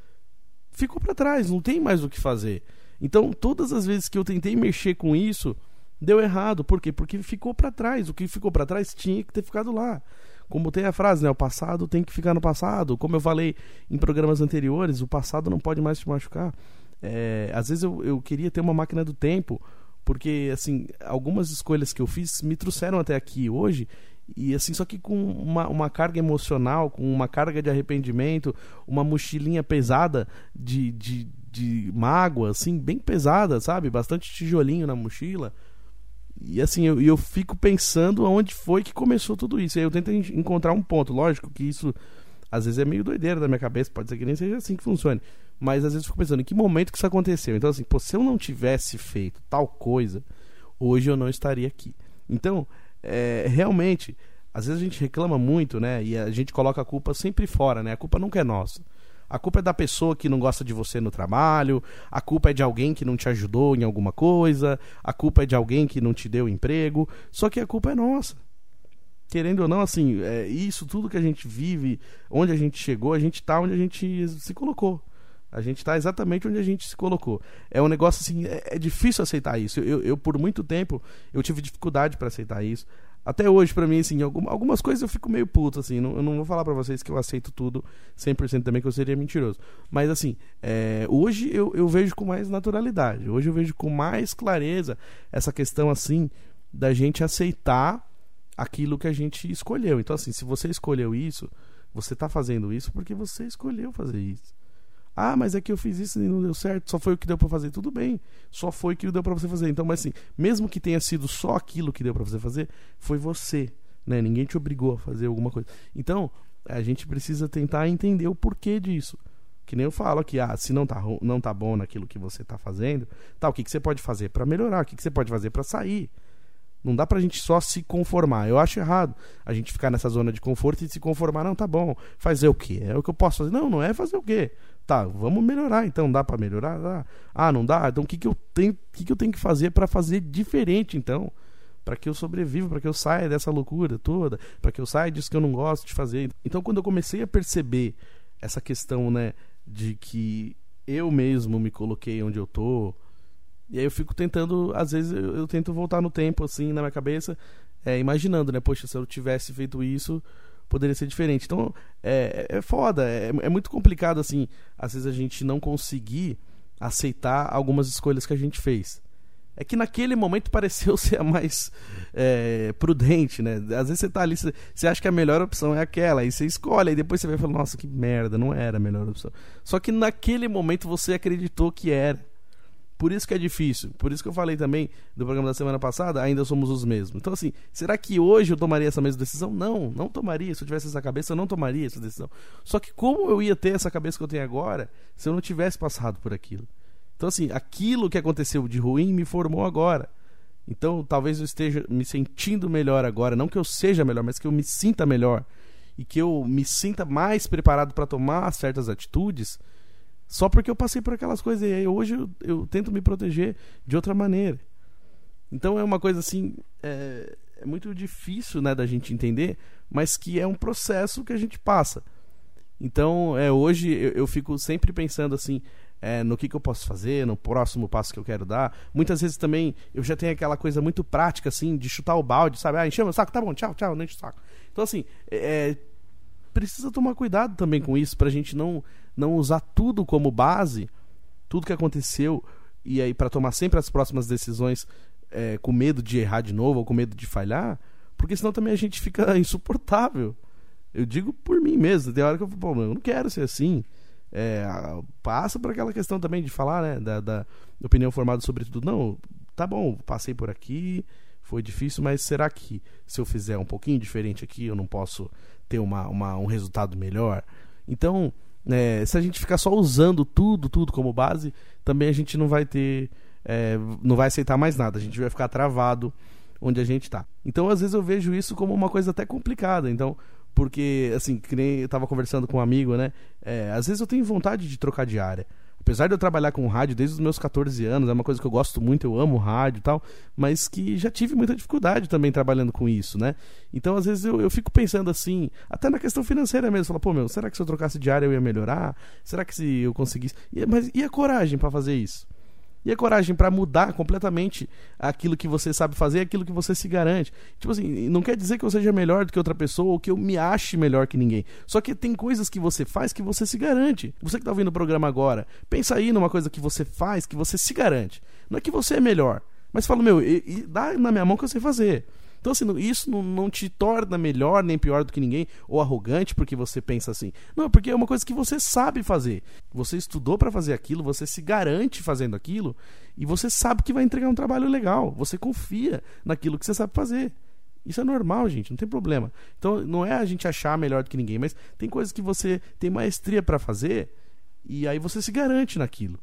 ficou para trás, não tem mais o que fazer. Então, todas as vezes que eu tentei mexer com isso, deu errado. Por quê? Porque ficou para trás. O que ficou para trás tinha que ter ficado lá. Como tem a frase, né? O passado tem que ficar no passado. Como eu falei em programas anteriores, o passado não pode mais te machucar. É, às vezes eu, eu queria ter uma máquina do tempo, porque assim, algumas escolhas que eu fiz me trouxeram até aqui hoje. E assim, só que com uma, uma carga emocional, com uma carga de arrependimento, uma mochilinha pesada de, de, de mágoa, assim, bem pesada, sabe? Bastante tijolinho na mochila. E assim, eu, eu fico pensando aonde foi que começou tudo isso. E eu tento encontrar um ponto. Lógico que isso às vezes é meio doideira da minha cabeça, pode ser que nem seja assim que funcione. Mas às vezes eu fico pensando, em que momento que isso aconteceu? Então, assim, pô, se eu não tivesse feito tal coisa, hoje eu não estaria aqui. Então, é, realmente, às vezes a gente reclama muito, né? E a gente coloca a culpa sempre fora, né? A culpa nunca é nossa. A culpa é da pessoa que não gosta de você no trabalho, a culpa é de alguém que não te ajudou em alguma coisa, a culpa é de alguém que não te deu emprego, só que a culpa é nossa. Querendo ou não, assim, é, isso tudo que a gente vive, onde a gente chegou, a gente está onde a gente se colocou. A gente está exatamente onde a gente se colocou. É um negócio assim, é, é difícil aceitar isso. Eu, eu, por muito tempo, eu tive dificuldade para aceitar isso. Até hoje, para mim, assim, algumas coisas eu fico meio puto, assim. Não, eu não vou falar para vocês que eu aceito tudo 100% também, que eu seria mentiroso. Mas, assim, é, hoje eu, eu vejo com mais naturalidade. Hoje eu vejo com mais clareza essa questão, assim, da gente aceitar aquilo que a gente escolheu. Então, assim, se você escolheu isso, você tá fazendo isso porque você escolheu fazer isso. Ah, mas é que eu fiz isso e não deu certo, só foi o que deu para fazer. Tudo bem, só foi o que deu para você fazer. Então, mas assim, mesmo que tenha sido só aquilo que deu para você fazer, foi você, né? Ninguém te obrigou a fazer alguma coisa. Então, a gente precisa tentar entender o porquê disso. Que nem eu falo aqui, ah, se não tá, não tá bom naquilo que você tá fazendo, tá, o que, que você pode fazer para melhorar? O que, que você pode fazer para sair? Não dá pra gente só se conformar. Eu acho errado a gente ficar nessa zona de conforto e se conformar. Não, tá bom. Fazer o quê? É o que eu posso fazer. Não, não é fazer o quê? Tá, vamos melhorar então. Dá para melhorar? Dá. Ah, não dá? Então o que, que eu tenho, o que, que eu tenho que fazer para fazer diferente então? Para que eu sobreviva, para que eu saia dessa loucura toda, para que eu saia disso que eu não gosto de fazer. Então quando eu comecei a perceber essa questão, né, de que eu mesmo me coloquei onde eu tô, e aí eu fico tentando, às vezes eu, eu tento voltar no tempo assim na minha cabeça, é, imaginando, né, poxa, se eu tivesse feito isso, poderia ser diferente. Então, é, é foda, é, é muito complicado, assim, às vezes a gente não conseguir aceitar algumas escolhas que a gente fez. É que naquele momento pareceu ser a mais é, prudente, né? Às vezes você tá ali, você acha que a melhor opção é aquela, aí você escolhe, aí depois você vai falar, nossa, que merda, não era a melhor opção. Só que naquele momento você acreditou que era. Por isso que é difícil. Por isso que eu falei também do programa da semana passada, ainda somos os mesmos. Então, assim, será que hoje eu tomaria essa mesma decisão? Não, não tomaria. Se eu tivesse essa cabeça, eu não tomaria essa decisão. Só que como eu ia ter essa cabeça que eu tenho agora se eu não tivesse passado por aquilo? Então, assim, aquilo que aconteceu de ruim me formou agora. Então, talvez eu esteja me sentindo melhor agora. Não que eu seja melhor, mas que eu me sinta melhor. E que eu me sinta mais preparado para tomar certas atitudes só porque eu passei por aquelas coisas. E aí hoje eu, eu, tento me proteger de outra maneira. Então é uma coisa assim. É, é muito difícil né, da gente entender, mas que é um processo que a gente passa. Então, é, hoje eu, eu fico sempre pensando assim, é, no que, que eu posso fazer, no próximo passo que eu quero dar. Muitas vezes também eu já tenho aquela coisa muito prática, assim, de chutar o balde, sabe? Ah, encheu meu saco, tá bom, tchau, tchau, não enche o saco. Então, assim, é, é precisa tomar cuidado também com isso, pra gente não, não usar tudo como base, tudo que aconteceu, e aí para tomar sempre as próximas decisões é, com medo de errar de novo ou com medo de falhar, porque senão também a gente fica insuportável. Eu digo por mim mesmo, tem hora que eu falo, pô, eu não quero ser assim. É, passa por aquela questão também de falar, né, da, da opinião formada sobre tudo. Não, tá bom, passei por aqui, foi difícil, mas será que se eu fizer um pouquinho diferente aqui, eu não posso ter uma, uma um resultado melhor? Então, é, se a gente ficar só usando tudo, tudo como base, também a gente não vai ter, é, não vai aceitar mais nada. A gente vai ficar travado onde a gente está. Então, às vezes eu vejo isso como uma coisa até complicada. Então, porque, assim, que nem eu tava conversando com um amigo, né? É, às vezes eu tenho vontade de trocar de área. Apesar de eu trabalhar com rádio desde os meus 14 anos, é uma coisa que eu gosto muito, eu amo rádio e tal, mas que já tive muita dificuldade também trabalhando com isso, né? Então, às vezes, eu, eu fico pensando assim, até na questão financeira mesmo, falar, pô, meu, será que se eu trocasse de área eu ia melhorar? Será que se eu conseguisse. Mas e a coragem para fazer isso? E a coragem para mudar completamente aquilo que você sabe fazer, aquilo que você se garante. Tipo assim, não quer dizer que eu seja melhor do que outra pessoa ou que eu me ache melhor que ninguém. Só que tem coisas que você faz que você se garante. Você que tá ouvindo o programa agora, pensa aí numa coisa que você faz que você se garante. Não é que você é melhor, mas fala, meu, e, e dá na minha mão que eu sei fazer. Então, assim, isso não, não, te torna melhor nem pior do que ninguém, ou arrogante porque você pensa assim. Não, porque é uma coisa que você sabe fazer. Você estudou para fazer aquilo, você se garante fazendo aquilo, e você sabe que vai entregar um trabalho legal. Você confia naquilo que você sabe fazer. Isso é normal, gente, não tem problema. Então, não é a gente achar melhor do que ninguém, mas tem coisas que você tem maestria para fazer, e aí você se garante naquilo.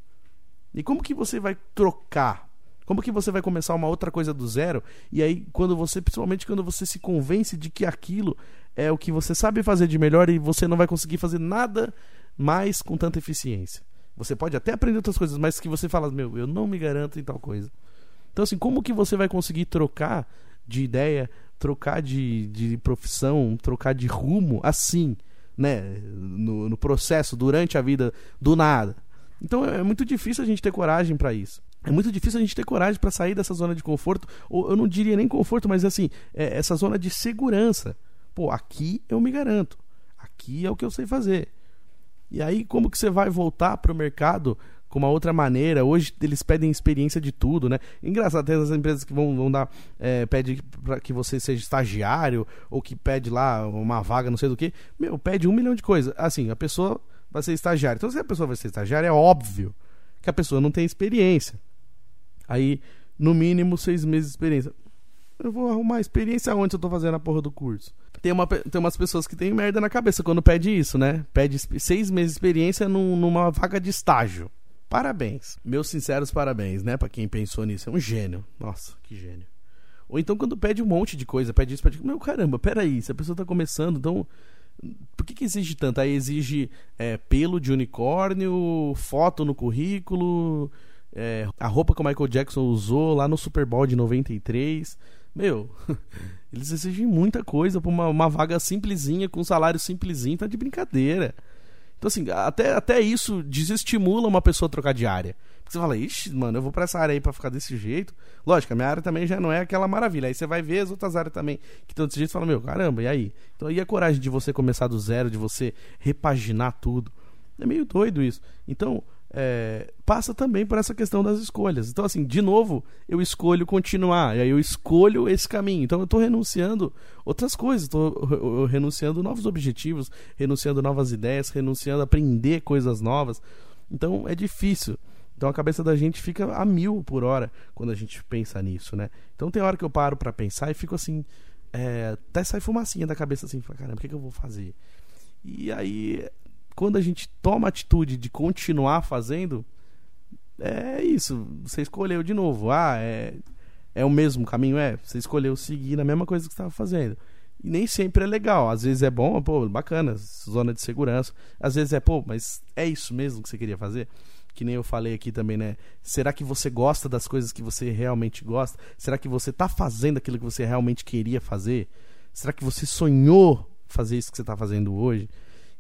E como que você vai trocar como que você vai começar uma outra coisa do zero? E aí, quando você, principalmente quando você se convence de que aquilo é o que você sabe fazer de melhor e você não vai conseguir fazer nada mais com tanta eficiência. Você pode até aprender outras coisas, mas que você fala, meu, eu não me garanto em tal coisa. Então, assim, como que você vai conseguir trocar de ideia, trocar de, de profissão, trocar de rumo assim, né? No, no processo, durante a vida, do nada. Então é muito difícil a gente ter coragem para isso. É muito difícil a gente ter coragem para sair dessa zona de conforto, ou eu não diria nem conforto, mas assim, é essa zona de segurança. Pô, aqui eu me garanto. Aqui é o que eu sei fazer. E aí, como que você vai voltar para o mercado com uma outra maneira? Hoje eles pedem experiência de tudo, né? Engraçado, tem as empresas que vão, vão dar, é, pede para que você seja estagiário, ou que pede lá uma vaga, não sei do que. Meu, pede um milhão de coisas. Assim, a pessoa vai ser estagiária. Então, se a pessoa vai ser estagiária, é óbvio que a pessoa não tem experiência. Aí, no mínimo, seis meses de experiência. Eu vou arrumar experiência onde eu tô fazendo a porra do curso. Tem, uma, tem umas pessoas que têm merda na cabeça quando pede isso, né? Pede seis meses de experiência num, numa vaga de estágio. Parabéns. Meus sinceros parabéns, né? Pra quem pensou nisso. É um gênio. Nossa, que gênio. Ou então quando pede um monte de coisa, pede isso, pede. Meu caramba, peraí, se a pessoa tá começando, então. Por que, que exige tanto? Aí exige é, pelo de unicórnio, foto no currículo, é, a roupa que o Michael Jackson usou lá no Super Bowl de 93. Meu, eles exigem muita coisa pra uma, uma vaga simplesinha, com um salário simplesinho, tá de brincadeira. Então, assim, até, até isso desestimula uma pessoa a trocar de área. Porque você fala, ixi, mano, eu vou pra essa área aí pra ficar desse jeito. Lógico, a minha área também já não é aquela maravilha. Aí você vai ver as outras áreas também que estão desse jeito e fala, meu, caramba, e aí? Então aí a coragem de você começar do zero, de você repaginar tudo. É meio doido isso. Então, é, passa também por essa questão das escolhas. Então, assim, de novo, eu escolho continuar, e aí eu escolho esse caminho. Então, eu estou renunciando outras coisas, estou renunciando novos objetivos, renunciando novas ideias, renunciando a aprender coisas novas. Então, é difícil. Então, a cabeça da gente fica a mil por hora quando a gente pensa nisso, né? Então, tem hora que eu paro para pensar e fico assim, é, até sai fumacinha da cabeça assim, caramba, o que, que eu vou fazer? E aí quando a gente toma a atitude de continuar fazendo, é isso. Você escolheu de novo. Ah, é, é o mesmo caminho? É. Você escolheu seguir na mesma coisa que estava fazendo. E nem sempre é legal. Às vezes é bom, pô, bacana, zona de segurança. Às vezes é, pô, mas é isso mesmo que você queria fazer? Que nem eu falei aqui também, né? Será que você gosta das coisas que você realmente gosta? Será que você tá fazendo aquilo que você realmente queria fazer? Será que você sonhou fazer isso que você está fazendo hoje?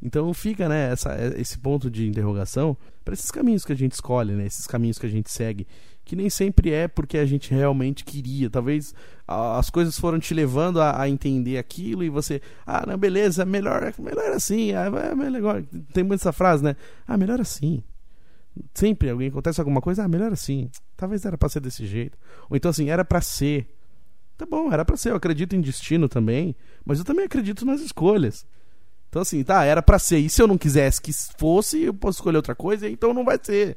Então fica, né, essa, esse ponto de interrogação para esses caminhos que a gente escolhe, né, esses caminhos que a gente segue, que nem sempre é porque a gente realmente queria. Talvez as coisas foram te levando a, a entender aquilo e você, ah, não, beleza, melhor, melhor assim, ah, é melhor. Tem muito essa frase, né? Ah, melhor assim. Sempre alguém acontece alguma coisa, ah, melhor assim. Talvez era para ser desse jeito. Ou então assim, era para ser. Tá bom, era para ser. Eu acredito em destino também, mas eu também acredito nas escolhas. Então, assim, tá, era para ser. E se eu não quisesse que fosse, eu posso escolher outra coisa, então não vai ser.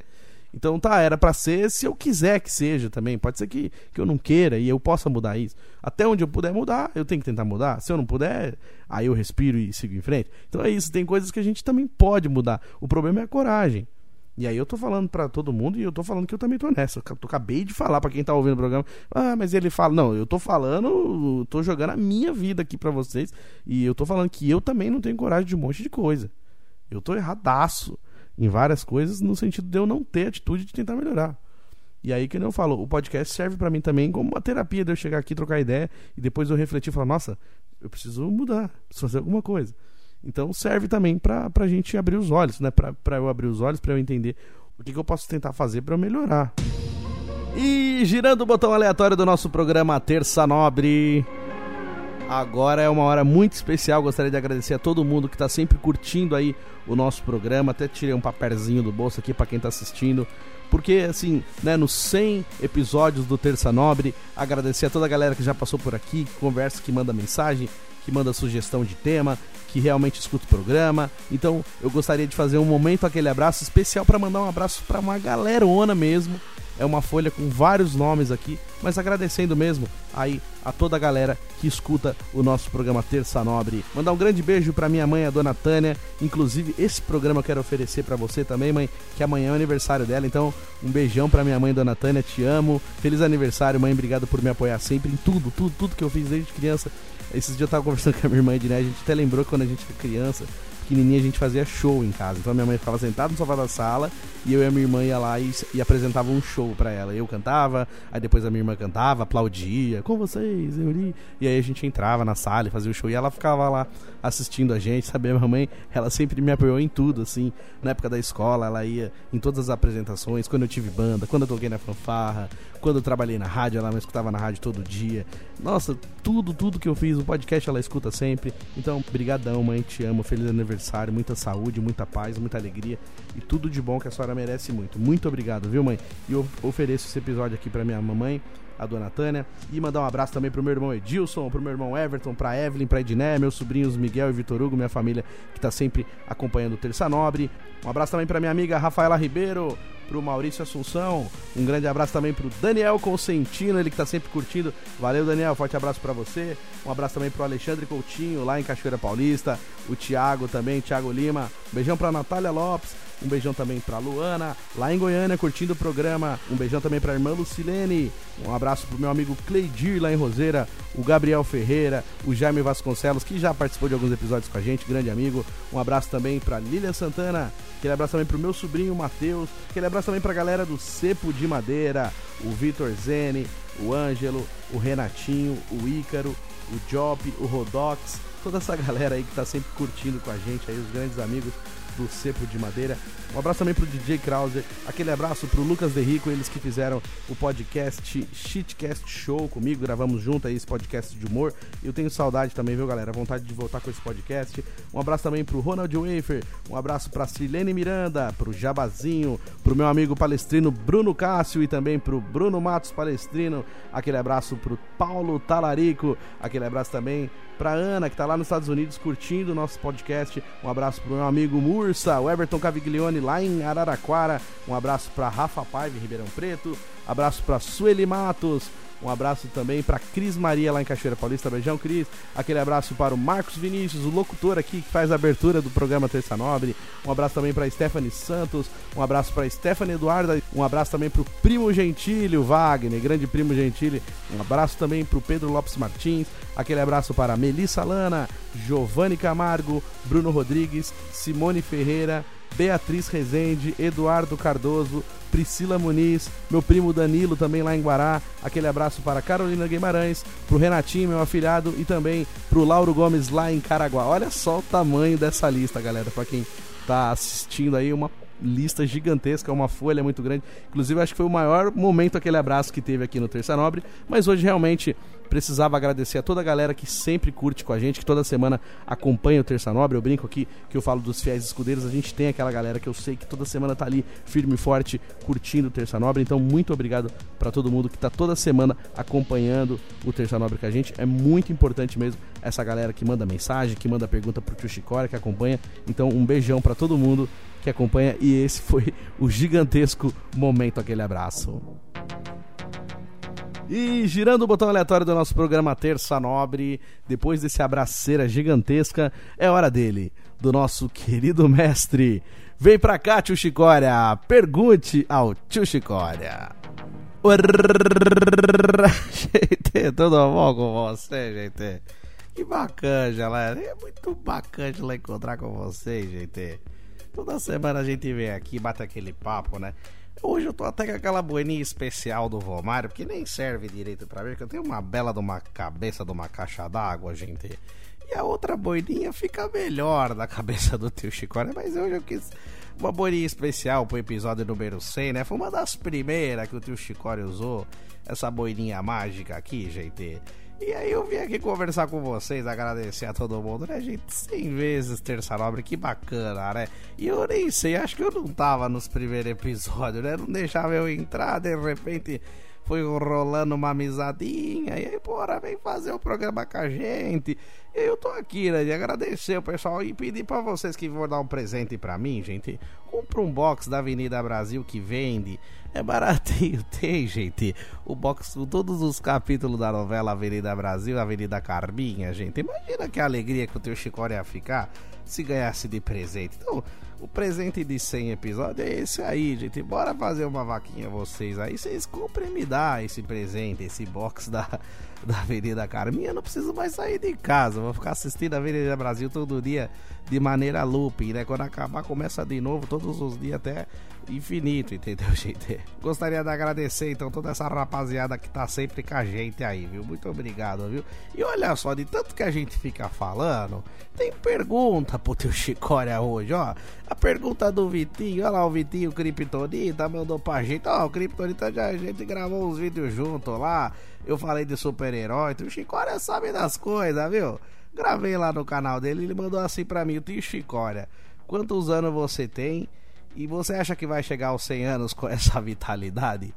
Então, tá, era para ser se eu quiser que seja também. Pode ser que, que eu não queira e eu possa mudar isso. Até onde eu puder mudar, eu tenho que tentar mudar. Se eu não puder, aí eu respiro e sigo em frente. Então é isso, tem coisas que a gente também pode mudar. O problema é a coragem. E aí eu tô falando para todo mundo e eu tô falando que eu também tô nessa. Eu acabei de falar para quem tá ouvindo o programa. Ah, mas ele fala. Não, eu tô falando, tô jogando a minha vida aqui para vocês. E eu tô falando que eu também não tenho coragem de um monte de coisa. Eu tô erradaço em várias coisas, no sentido de eu não ter atitude de tentar melhorar. E aí, que eu falo, o podcast serve para mim também como uma terapia de eu chegar aqui, trocar ideia e depois eu refletir e falar: nossa, eu preciso mudar, preciso fazer alguma coisa. Então serve também para a gente abrir os olhos, né? Para eu abrir os olhos, para eu entender o que, que eu posso tentar fazer para melhorar. E girando o botão aleatório do nosso programa Terça Nobre. Agora é uma hora muito especial. Gostaria de agradecer a todo mundo que está sempre curtindo aí o nosso programa. Até tirei um papelzinho do bolso aqui para quem está assistindo. Porque, assim, né, nos 100 episódios do Terça Nobre, agradecer a toda a galera que já passou por aqui, que conversa, que manda mensagem, que manda sugestão de tema, que realmente escuta o programa. Então eu gostaria de fazer um momento aquele abraço especial para mandar um abraço para uma galerona mesmo. É uma folha com vários nomes aqui, mas agradecendo mesmo aí a toda a galera que escuta o nosso programa Terça Nobre. Mandar um grande beijo para minha mãe, a dona Tânia. Inclusive, esse programa eu quero oferecer para você também, mãe, que amanhã é aniversário dela. Então, um beijão para minha mãe, dona Tânia. Te amo. Feliz aniversário, mãe. Obrigado por me apoiar sempre em tudo, tudo, tudo que eu fiz desde criança. Esses dias eu tava conversando com a minha irmã, né? A gente até lembrou quando a gente era criança, pequenininha, a gente fazia show em casa. Então minha mãe ficava sentada no sofá da sala e eu e a minha irmã ia lá e, e apresentava um show para ela. Eu cantava, aí depois a minha irmã cantava, aplaudia, com vocês, eu li. E aí a gente entrava na sala e fazia o show e ela ficava lá assistindo a gente, sabe? Minha mãe, ela sempre me apoiou em tudo, assim. Na época da escola, ela ia em todas as apresentações, quando eu tive banda, quando eu toquei na fanfarra, quando eu trabalhei na rádio, ela me escutava na rádio todo dia. Nossa, tudo, tudo que eu fiz, o podcast ela escuta sempre. Então, brigadão, mãe, te amo, feliz aniversário, muita saúde, muita paz, muita alegria e tudo de bom que a senhora merece muito. Muito obrigado, viu, mãe? E eu ofereço esse episódio aqui para minha mamãe, a dona Tânia. E mandar um abraço também pro meu irmão Edilson, pro meu irmão Everton, pra Evelyn, pra Edné, meus sobrinhos Miguel e Vitor Hugo, minha família que tá sempre acompanhando o Terça Nobre. Um abraço também pra minha amiga Rafaela Ribeiro, pro Maurício Assunção. Um grande abraço também pro Daniel Consentino, ele que tá sempre curtindo. Valeu, Daniel, forte abraço para você. Um abraço também pro Alexandre Coutinho, lá em Cachoeira Paulista. O Thiago também, Thiago Lima. Um beijão pra Natália Lopes. Um beijão também pra Luana, lá em Goiânia, curtindo o programa. Um beijão também pra irmã Lucilene. Um abraço pro meu amigo Cleidir, lá em Roseira. O Gabriel Ferreira, o Jaime Vasconcelos, que já participou de alguns episódios com a gente, grande amigo. Um abraço também pra Lilian Santana. Aquele abraço também pro meu sobrinho Matheus. Aquele abraço também pra galera do Cepo de Madeira. O Vitor Zene, o Ângelo, o Renatinho, o Ícaro, o Job, o Rodox. Toda essa galera aí que tá sempre curtindo com a gente aí, os grandes amigos do Cepo de Madeira. Um abraço também pro DJ Krauser, aquele abraço pro Lucas Derrico, eles que fizeram o podcast Shitcast Show comigo, gravamos junto aí esse podcast de humor. Eu tenho saudade também, viu, galera? Vontade de voltar com esse podcast. Um abraço também pro Ronald Wafer, um abraço pra Silene Miranda, pro Jabazinho, pro meu amigo palestrino Bruno Cássio e também pro Bruno Matos Palestrino. Aquele abraço pro Paulo Talarico, aquele abraço também pra Ana, que tá lá nos Estados Unidos curtindo o nosso podcast. Um abraço pro meu amigo Mursa, o Everton Caviglione lá em Araraquara. Um abraço para Rafa Paiva em Ribeirão Preto. Abraço para Sueli Matos. Um abraço também para Cris Maria lá em Cachoeira Paulista. Beijão, Cris. Aquele abraço para o Marcos Vinícius, o locutor aqui que faz a abertura do programa Terça Nobre. Um abraço também para Stephanie Santos. Um abraço para Stephanie Eduarda. Um abraço também para o Primo Gentilho Wagner, grande Primo Gentilho. Um abraço também para o Pedro Lopes Martins. Aquele abraço para Melissa Lana, Giovanni Camargo, Bruno Rodrigues, Simone Ferreira. Beatriz Rezende, Eduardo Cardoso, Priscila Muniz, meu primo Danilo também lá em Guará. Aquele abraço para Carolina Guimarães, pro Renatinho, meu afilhado, e também pro Lauro Gomes lá em Caraguá. Olha só o tamanho dessa lista, galera, para quem tá assistindo aí, uma lista gigantesca, uma folha muito grande. Inclusive, acho que foi o maior momento aquele abraço que teve aqui no Terça Nobre, mas hoje realmente precisava agradecer a toda a galera que sempre curte com a gente, que toda semana acompanha o Terça Nobre. Eu brinco aqui que eu falo dos fiéis escudeiros, a gente tem aquela galera que eu sei que toda semana tá ali firme e forte curtindo o Terça Nobre. Então, muito obrigado para todo mundo que tá toda semana acompanhando o Terça Nobre com a gente. É muito importante mesmo essa galera que manda mensagem, que manda pergunta pro Tio Chicória, que acompanha. Então, um beijão para todo mundo que acompanha e esse foi o gigantesco momento aquele abraço. E girando o botão aleatório do nosso programa Terça Nobre, depois desse abraceira gigantesca, é hora dele, do nosso querido mestre. Vem pra cá, tio Chicória, pergunte ao tio Chicória. gente, tudo bom com você, gente? Que bacana, galera. É muito bacana lá encontrar com vocês, gente. Toda semana a gente vem aqui, bate aquele papo, né? Hoje eu tô até com aquela boininha especial do Romário, que nem serve direito para ver, que eu tenho uma bela de uma cabeça de uma caixa d'água, gente. E a outra boininha fica melhor na cabeça do tio Chicória, mas hoje eu quis uma boininha especial pro episódio número 100, né? Foi uma das primeiras que o tio Chicória usou, essa boininha mágica aqui, gente. E aí eu vim aqui conversar com vocês, agradecer a todo mundo, né, gente? 100 vezes Terça Nobre, que bacana, né? E eu nem sei, acho que eu não tava nos primeiros episódios, né? Não deixava eu entrar, de repente foi rolando uma amizadinha, e aí, bora, vem fazer o programa com a gente. E eu tô aqui, né, de agradecer o pessoal e pedir para vocês que vão dar um presente para mim, gente. Compra um box da Avenida Brasil que vende. É baratinho, tem, gente. O box com todos os capítulos da novela Avenida Brasil, Avenida Carminha, gente. Imagina que alegria que o teu Chicória ia ficar se ganhasse de presente. Então, o presente de 100 episódios é esse aí, gente. Bora fazer uma vaquinha vocês aí. Vocês comprem me dar esse presente, esse box da, da Avenida Carminha. Eu não preciso mais sair de casa. Vou ficar assistindo a Avenida Brasil todo dia de maneira looping, né? Quando acabar, começa de novo todos os dias até infinito, entendeu, gente? Gostaria de agradecer então toda essa rapaziada que tá sempre com a gente aí, viu? Muito obrigado, viu? E olha só, de tanto que a gente fica falando, tem pergunta pro teu Chicória hoje, ó. A pergunta do Vitinho, olha lá o Vitinho Kryptonita mandou pra gente, ó, o Kryptonita já a gente gravou uns vídeos junto lá. Eu falei de super-herói, o Chicória sabe das coisas, viu? Gravei lá no canal dele, ele mandou assim pra mim, o tio Chicória, quantos anos você tem? E você acha que vai chegar aos 100 anos com essa vitalidade?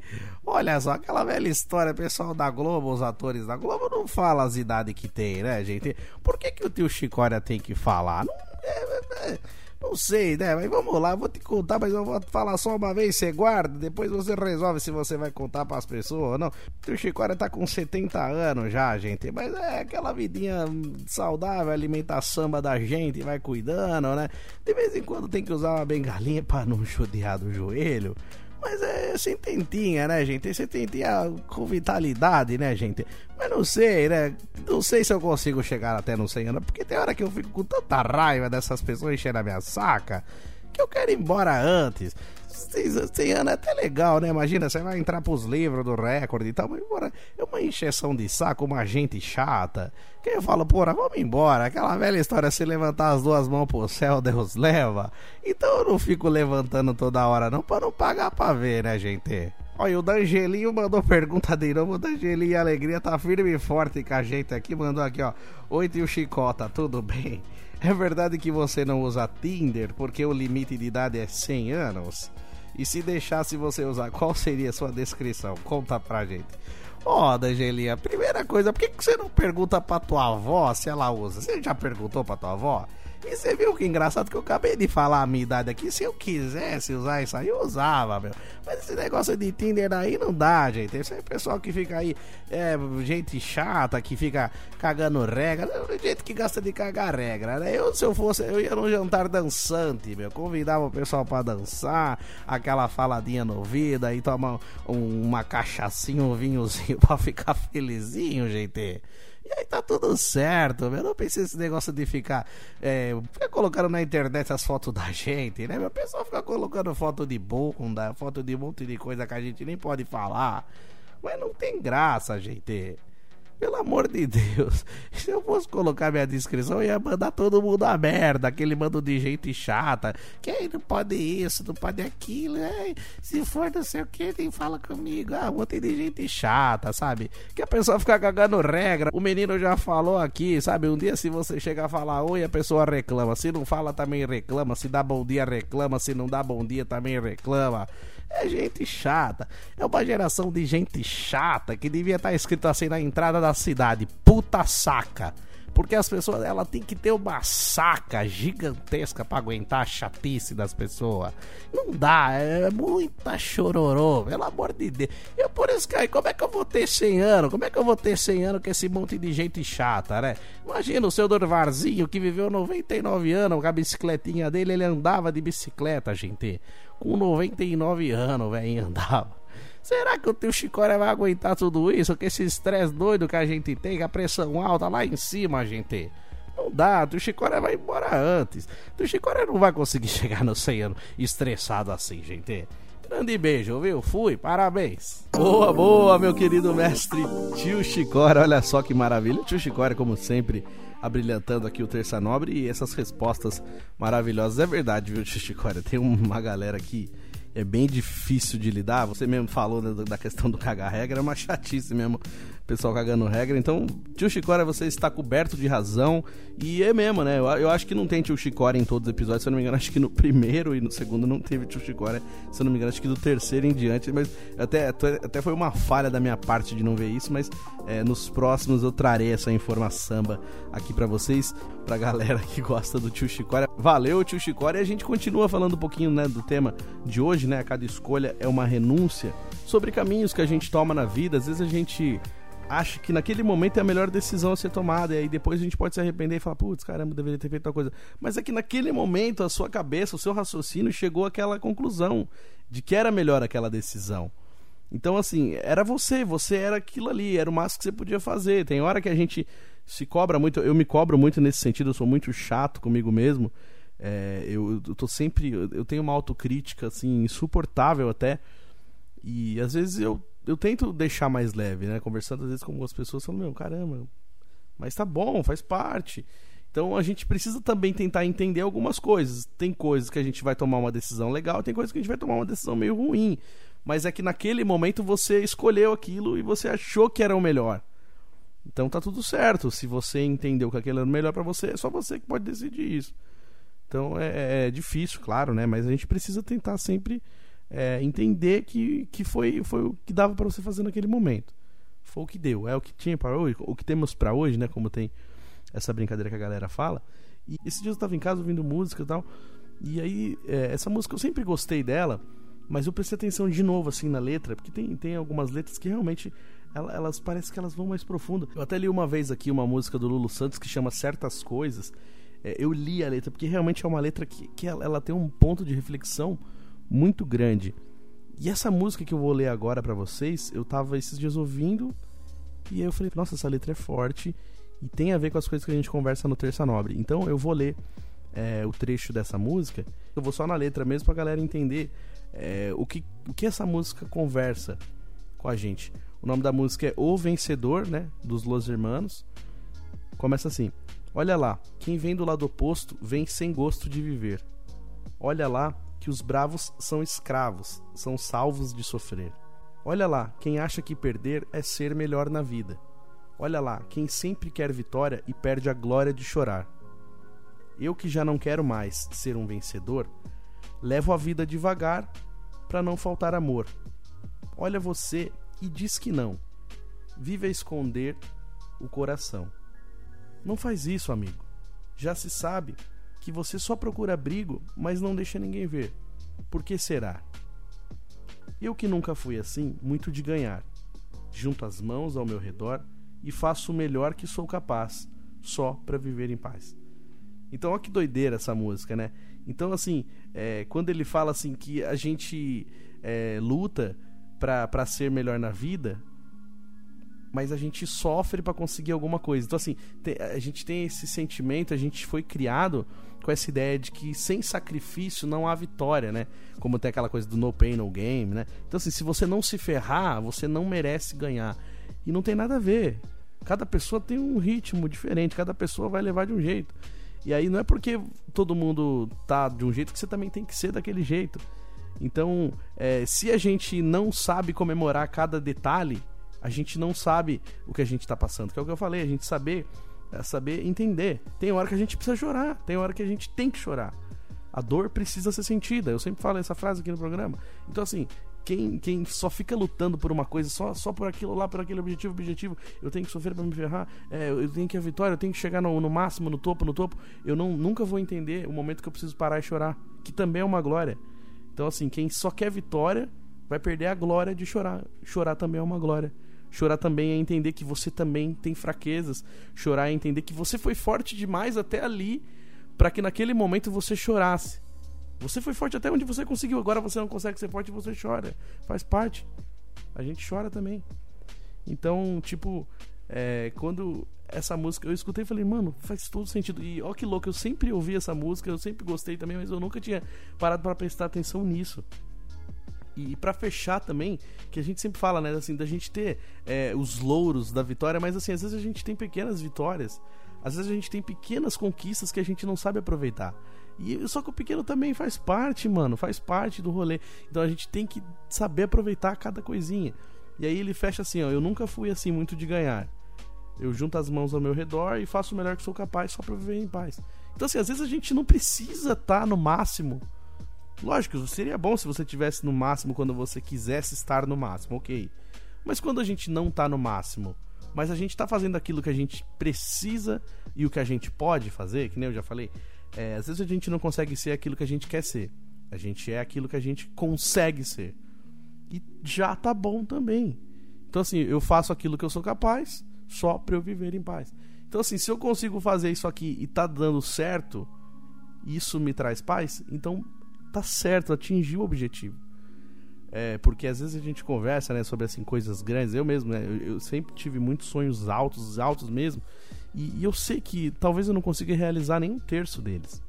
Olha só, aquela velha história, pessoal da Globo, os atores da Globo não falam as idades que tem, né, gente? Por que, que o tio Chicória tem que falar? Não, é, é, é não sei, né? Mas vamos lá, vou te contar, mas eu vou falar só uma vez, você guarda, depois você resolve se você vai contar para as pessoas ou não. O Chicória tá com 70 anos já, gente, mas é aquela vidinha saudável, alimentar samba da gente, vai cuidando, né? De vez em quando tem que usar uma bengalinha para não judiar do joelho. Mas é tentinha, né, gente? tentinha com vitalidade, né, gente? Mas não sei, né? Não sei se eu consigo chegar até no 100 anos, porque tem hora que eu fico com tanta raiva dessas pessoas enchendo a minha saca que eu quero ir embora antes. 100 anos é até legal, né? Imagina, você vai entrar pros livros do recorde e tal, mas embora é uma encheção de saco, uma gente chata. Que eu falo, porra, vamos embora. Aquela velha história, se levantar as duas mãos pro céu, Deus leva. Então eu não fico levantando toda hora, não, pra não pagar pra ver, né, gente? Olha, o Dangelinho mandou pergunta de novo. O Dangelinho e Alegria tá firme e forte com a gente aqui. Mandou aqui, ó. Oi, tio Chicota, tudo bem? É verdade que você não usa Tinder porque o limite de idade é 100 anos? E se deixasse você usar, qual seria a sua descrição? Conta pra gente. Ó, oh, Dangelinha, primeira coisa, por que, que você não pergunta pra tua avó se ela usa? Você já perguntou pra tua avó? E você viu que engraçado que eu acabei de falar a minha idade aqui. Se eu quisesse usar isso aí, eu usava, meu. Mas esse negócio de Tinder aí não dá, gente. Esse é pessoal que fica aí, é, gente chata, que fica cagando regra. Gente que gosta de cagar regra, né? Eu, se eu fosse, eu ia num jantar dançante, meu. Convidava o pessoal pra dançar, aquela faladinha no ouvido, aí tomar um, uma cachaçinha, um vinhozinho pra ficar felizinho, gente. E aí tá tudo certo, eu não pensei nesse negócio de ficar, é, ficar colocando na internet as fotos da gente, né? Meu pessoal fica colocando foto de bunda, foto de um monte de coisa que a gente nem pode falar. Mas não tem graça, gente. Pelo amor de Deus. Se eu fosse colocar minha descrição, ia mandar todo mundo a merda. Aquele mando de gente chata. Que aí não pode isso, não pode aquilo. Se for não sei o que, nem fala comigo. Ah, um de gente chata, sabe? Que a pessoa fica cagando regra. O menino já falou aqui, sabe? Um dia se você chegar a falar oi, a pessoa reclama. Se não fala, também reclama. Se dá bom dia, reclama. Se não dá bom dia, também reclama. É gente chata. É uma geração de gente chata que devia estar escrito assim na entrada da cidade: puta saca. Porque as pessoas, ela tem que ter uma saca gigantesca para aguentar a chatice das pessoas. Não dá, é muita chororô, pelo amor de Deus. Eu por isso aí, como é que eu vou ter 100 anos? Como é que eu vou ter 100 anos com esse monte de gente chata, né? Imagina o seu Dorvarzinho que viveu 99 anos com a bicicletinha dele, ele andava de bicicleta, gente. Com 99 anos, velho, andava. Será que o teu Chicória vai aguentar tudo isso? Com esse estresse doido que a gente tem, com a pressão alta lá em cima, gente? Não dá, o teu Chicória vai embora antes. O teu Chicória não vai conseguir chegar no 100 anos estressado assim, gente. Grande beijo, viu? Fui, parabéns. Boa, boa, meu querido mestre tio Chicória. Olha só que maravilha. O tio Chicória, como sempre, abrilhantando aqui o Terça Nobre e essas respostas maravilhosas. É verdade, viu, tio Chicória? Tem uma galera aqui é bem difícil de lidar. Você mesmo falou da questão do cagar regra, é uma chatice mesmo pessoal cagando regra. Então, tio Chicória, você está coberto de razão. E é mesmo, né? Eu, eu acho que não tem tio Chicória em todos os episódios. Se eu não me engano, acho que no primeiro e no segundo não teve tio Chicória. Se eu não me engano, acho que do terceiro em diante. Mas até, até foi uma falha da minha parte de não ver isso. Mas é, nos próximos eu trarei essa informação aqui para vocês, pra galera que gosta do tio Chicória. Valeu, tio Chicória. E a gente continua falando um pouquinho né, do tema de hoje, né? Cada escolha é uma renúncia. Sobre caminhos que a gente toma na vida. Às vezes a gente acha que naquele momento é a melhor decisão a ser tomada. E aí depois a gente pode se arrepender e falar, putz, caramba, deveria ter feito tal coisa. Mas é que naquele momento a sua cabeça, o seu raciocínio chegou àquela conclusão de que era melhor aquela decisão. Então, assim, era você, você era aquilo ali, era o máximo que você podia fazer. Tem hora que a gente se cobra muito, eu me cobro muito nesse sentido, eu sou muito chato comigo mesmo. É, eu, eu tô sempre, eu tenho uma autocrítica, assim, insuportável até. E às vezes eu eu tento deixar mais leve, né? Conversando às vezes com algumas pessoas, falando, meu, caramba, mas tá bom, faz parte. Então a gente precisa também tentar entender algumas coisas. Tem coisas que a gente vai tomar uma decisão legal, tem coisas que a gente vai tomar uma decisão meio ruim. Mas é que naquele momento você escolheu aquilo e você achou que era o melhor. Então tá tudo certo. Se você entendeu que aquilo era o melhor para você, é só você que pode decidir isso. Então é, é, difícil, claro, né? Mas a gente precisa tentar sempre é, entender que, que foi, foi o que dava para você fazer naquele momento. Foi o que deu, é o que tinha para hoje, o que temos para hoje, né? Como tem essa brincadeira que a galera fala. E esse dia eu estava em casa ouvindo música e tal. E aí, é, essa música eu sempre gostei dela, mas eu prestei atenção de novo assim na letra, porque tem, tem algumas letras que realmente elas, elas parecem que elas vão mais profundo. Eu até li uma vez aqui uma música do Lulu Santos que chama Certas Coisas. É, eu li a letra, porque realmente é uma letra que, que ela, ela tem um ponto de reflexão muito grande. E essa música que eu vou ler agora para vocês, eu tava esses dias ouvindo e aí eu falei, nossa, essa letra é forte e tem a ver com as coisas que a gente conversa no Terça Nobre. Então eu vou ler é, o trecho dessa música. Eu vou só na letra mesmo pra galera entender é, o, que, o que essa música conversa com a gente. O nome da música é O Vencedor, né? Dos Los Hermanos. Começa assim: Olha lá, quem vem do lado oposto vem sem gosto de viver. Olha lá, que os bravos são escravos, são salvos de sofrer. Olha lá, quem acha que perder é ser melhor na vida. Olha lá, quem sempre quer vitória e perde a glória de chorar. Eu que já não quero mais ser um vencedor, levo a vida devagar para não faltar amor. Olha você e diz que não. Vive a esconder o coração. Não faz isso, amigo. Já se sabe que você só procura abrigo, mas não deixa ninguém ver. Por que será? Eu que nunca fui assim, muito de ganhar. Junto as mãos ao meu redor e faço o melhor que sou capaz, só para viver em paz. Então, olha que doideira essa música, né? Então, assim, é, quando ele fala assim que a gente é, luta para ser melhor na vida, mas a gente sofre para conseguir alguma coisa. Então, assim, a gente tem esse sentimento, a gente foi criado com essa ideia de que sem sacrifício não há vitória, né? Como tem aquela coisa do no pain, no game, né? Então, assim, se você não se ferrar, você não merece ganhar. E não tem nada a ver. Cada pessoa tem um ritmo diferente, cada pessoa vai levar de um jeito. E aí não é porque todo mundo tá de um jeito que você também tem que ser daquele jeito. Então, é, se a gente não sabe comemorar cada detalhe, a gente não sabe o que a gente está passando. Que é o que eu falei, a gente saber, é saber entender. Tem hora que a gente precisa chorar, tem hora que a gente tem que chorar. A dor precisa ser sentida. Eu sempre falo essa frase aqui no programa. Então, assim, quem, quem só fica lutando por uma coisa, só, só por aquilo lá, por aquele objetivo, objetivo, eu tenho que sofrer para me ferrar, é, eu tenho que a vitória, eu tenho que chegar no, no máximo, no topo, no topo, eu não, nunca vou entender o momento que eu preciso parar e chorar, que também é uma glória. Então, assim, quem só quer vitória vai perder a glória de chorar. Chorar também é uma glória. Chorar também é entender que você também tem fraquezas. Chorar é entender que você foi forte demais até ali para que naquele momento você chorasse. Você foi forte até onde você conseguiu, agora você não consegue ser forte e você chora. Faz parte. A gente chora também. Então, tipo, é, quando essa música eu escutei falei, mano, faz todo sentido. E ó que louco, eu sempre ouvi essa música, eu sempre gostei também, mas eu nunca tinha parado para prestar atenção nisso. E, para fechar também, que a gente sempre fala, né, assim, da gente ter é, os louros da vitória, mas assim, às vezes a gente tem pequenas vitórias, às vezes a gente tem pequenas conquistas que a gente não sabe aproveitar. E só que o pequeno também faz parte, mano, faz parte do rolê. Então a gente tem que saber aproveitar cada coisinha. E aí ele fecha assim, ó, eu nunca fui assim muito de ganhar. Eu junto as mãos ao meu redor e faço o melhor que sou capaz só para viver em paz. Então assim, às vezes a gente não precisa estar tá no máximo Lógico, seria bom se você tivesse no máximo quando você quisesse estar no máximo, ok. Mas quando a gente não tá no máximo, mas a gente tá fazendo aquilo que a gente precisa e o que a gente pode fazer, que nem eu já falei, é, às vezes a gente não consegue ser aquilo que a gente quer ser. A gente é aquilo que a gente consegue ser. E já tá bom também. Então, assim, eu faço aquilo que eu sou capaz só pra eu viver em paz. Então, assim, se eu consigo fazer isso aqui e tá dando certo, isso me traz paz, então tá certo, atingiu o objetivo. É, porque às vezes a gente conversa né, sobre assim, coisas grandes. Eu mesmo, né, eu, eu sempre tive muitos sonhos altos, altos mesmo. E, e, eu sei que talvez eu não consiga realizar nem um terço deles.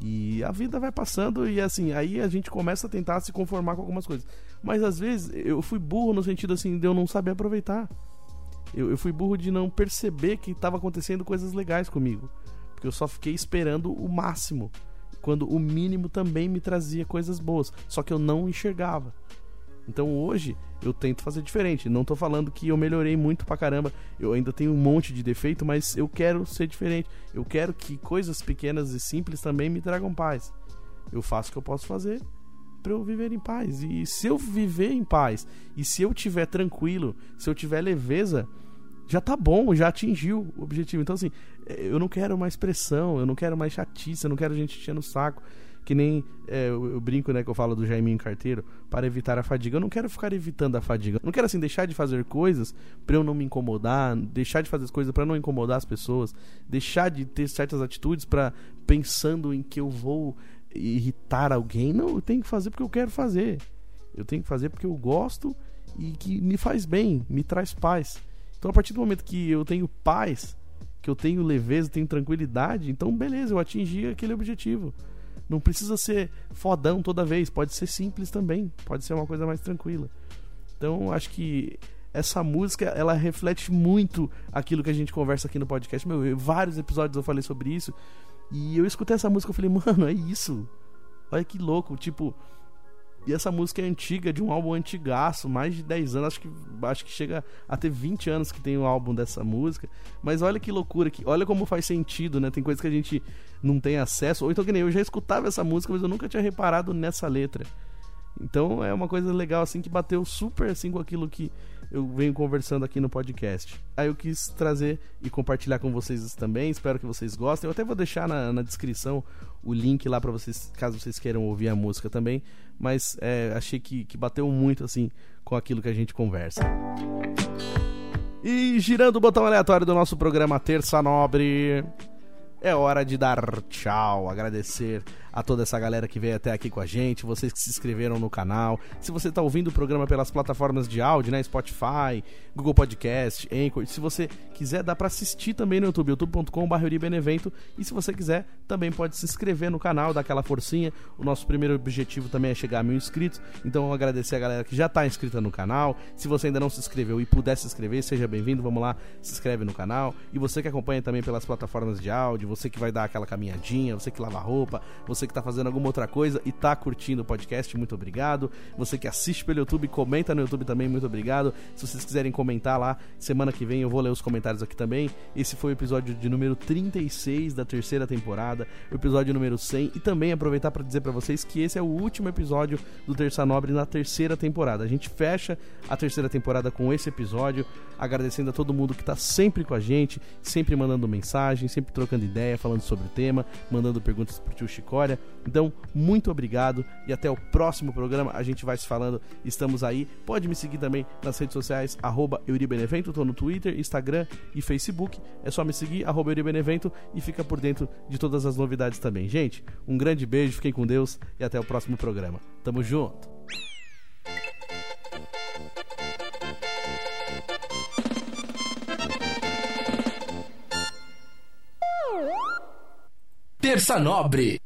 E a vida vai passando e assim, aí a gente começa a tentar se conformar com algumas coisas. Mas às vezes eu fui burro no sentido assim de eu não saber aproveitar. Eu, eu fui burro de não perceber que estava acontecendo coisas legais comigo. Porque eu só fiquei esperando o máximo quando o mínimo também me trazia coisas boas, só que eu não enxergava. Então hoje eu tento fazer diferente. Não tô falando que eu melhorei muito pra caramba. Eu ainda tenho um monte de defeito, mas eu quero ser diferente. Eu quero que coisas pequenas e simples também me tragam paz. Eu faço o que eu posso fazer para eu viver em paz. E se eu viver em paz, e se eu tiver tranquilo, se eu tiver leveza, já tá bom, já atingiu o objetivo. Então, assim, eu não quero mais pressão, eu não quero mais chatice, eu não quero gente enchendo o saco. Que nem é, eu, eu, brinco, né, que eu falo do Jaiminho Carteiro, para evitar a fadiga. Eu não quero ficar evitando a fadiga. Eu não quero, assim, deixar de fazer coisas para eu não me incomodar, deixar de fazer coisas para não incomodar as pessoas, deixar de ter certas atitudes para pensando em que eu vou irritar alguém. Não, eu tenho que fazer porque eu quero fazer. Eu tenho que fazer porque eu gosto e que me faz bem, me traz paz. Então, a partir do momento que eu tenho paz, que eu tenho leveza, tenho tranquilidade, então beleza, eu atingi aquele objetivo. Não precisa ser fodão toda vez, pode ser simples também, pode ser uma coisa mais tranquila. Então, acho que essa música, ela reflete muito aquilo que a gente conversa aqui no podcast. Meu, vários episódios eu falei sobre isso. E eu escutei essa música e falei, mano, é isso. Olha que louco, tipo, e essa música é antiga, de um álbum antigaço, mais de 10 anos, acho que, acho que chega a ter 20 anos que tem o um álbum dessa música. Mas olha que loucura, que, olha como faz sentido, né? Tem coisas que a gente não tem acesso. Ou então que nem eu já escutava essa música, mas eu nunca tinha reparado nessa letra. Então é uma coisa legal, assim, que bateu super assim com aquilo que eu venho conversando aqui no podcast. Aí eu quis trazer e compartilhar com vocês também. Espero que vocês gostem. Eu até vou deixar na, na descrição o link lá para vocês, caso vocês queiram ouvir a música também. Mas é, achei que, que bateu muito assim com aquilo que a gente conversa. E girando o botão aleatório do nosso programa Terça Nobre, é hora de dar tchau, agradecer a toda essa galera que veio até aqui com a gente, vocês que se inscreveram no canal. Se você está ouvindo o programa pelas plataformas de áudio, né, Spotify, Google Podcast, Anchor, se você quiser, dá para assistir também no YouTube, youtube.com.br e se você quiser, também pode se inscrever no canal, dar aquela forcinha. O nosso primeiro objetivo também é chegar a mil inscritos, então agradecer a galera que já está inscrita no canal. Se você ainda não se inscreveu e puder se inscrever, seja bem-vindo, vamos lá, se inscreve no canal. E você que acompanha também pelas plataformas de áudio, você que vai dar aquela caminhadinha, você que lava roupa, você você que está fazendo alguma outra coisa e está curtindo o podcast, muito obrigado. Você que assiste pelo YouTube, comenta no YouTube também, muito obrigado. Se vocês quiserem comentar lá, semana que vem eu vou ler os comentários aqui também. Esse foi o episódio de número 36 da terceira temporada, o episódio número 100 e também aproveitar para dizer para vocês que esse é o último episódio do Terça Nobre na terceira temporada. A gente fecha a terceira temporada com esse episódio, agradecendo a todo mundo que está sempre com a gente, sempre mandando mensagem, sempre trocando ideia, falando sobre o tema, mandando perguntas pro tio Chicória. Então, muito obrigado e até o próximo programa. A gente vai se falando, estamos aí. Pode me seguir também nas redes sociais, arroba Euribenevento. Estou no Twitter, Instagram e Facebook. É só me seguir, arroba Euribenevento, e fica por dentro de todas as novidades também. Gente, um grande beijo, fiquem com Deus e até o próximo programa. Tamo junto!
Terça Nobre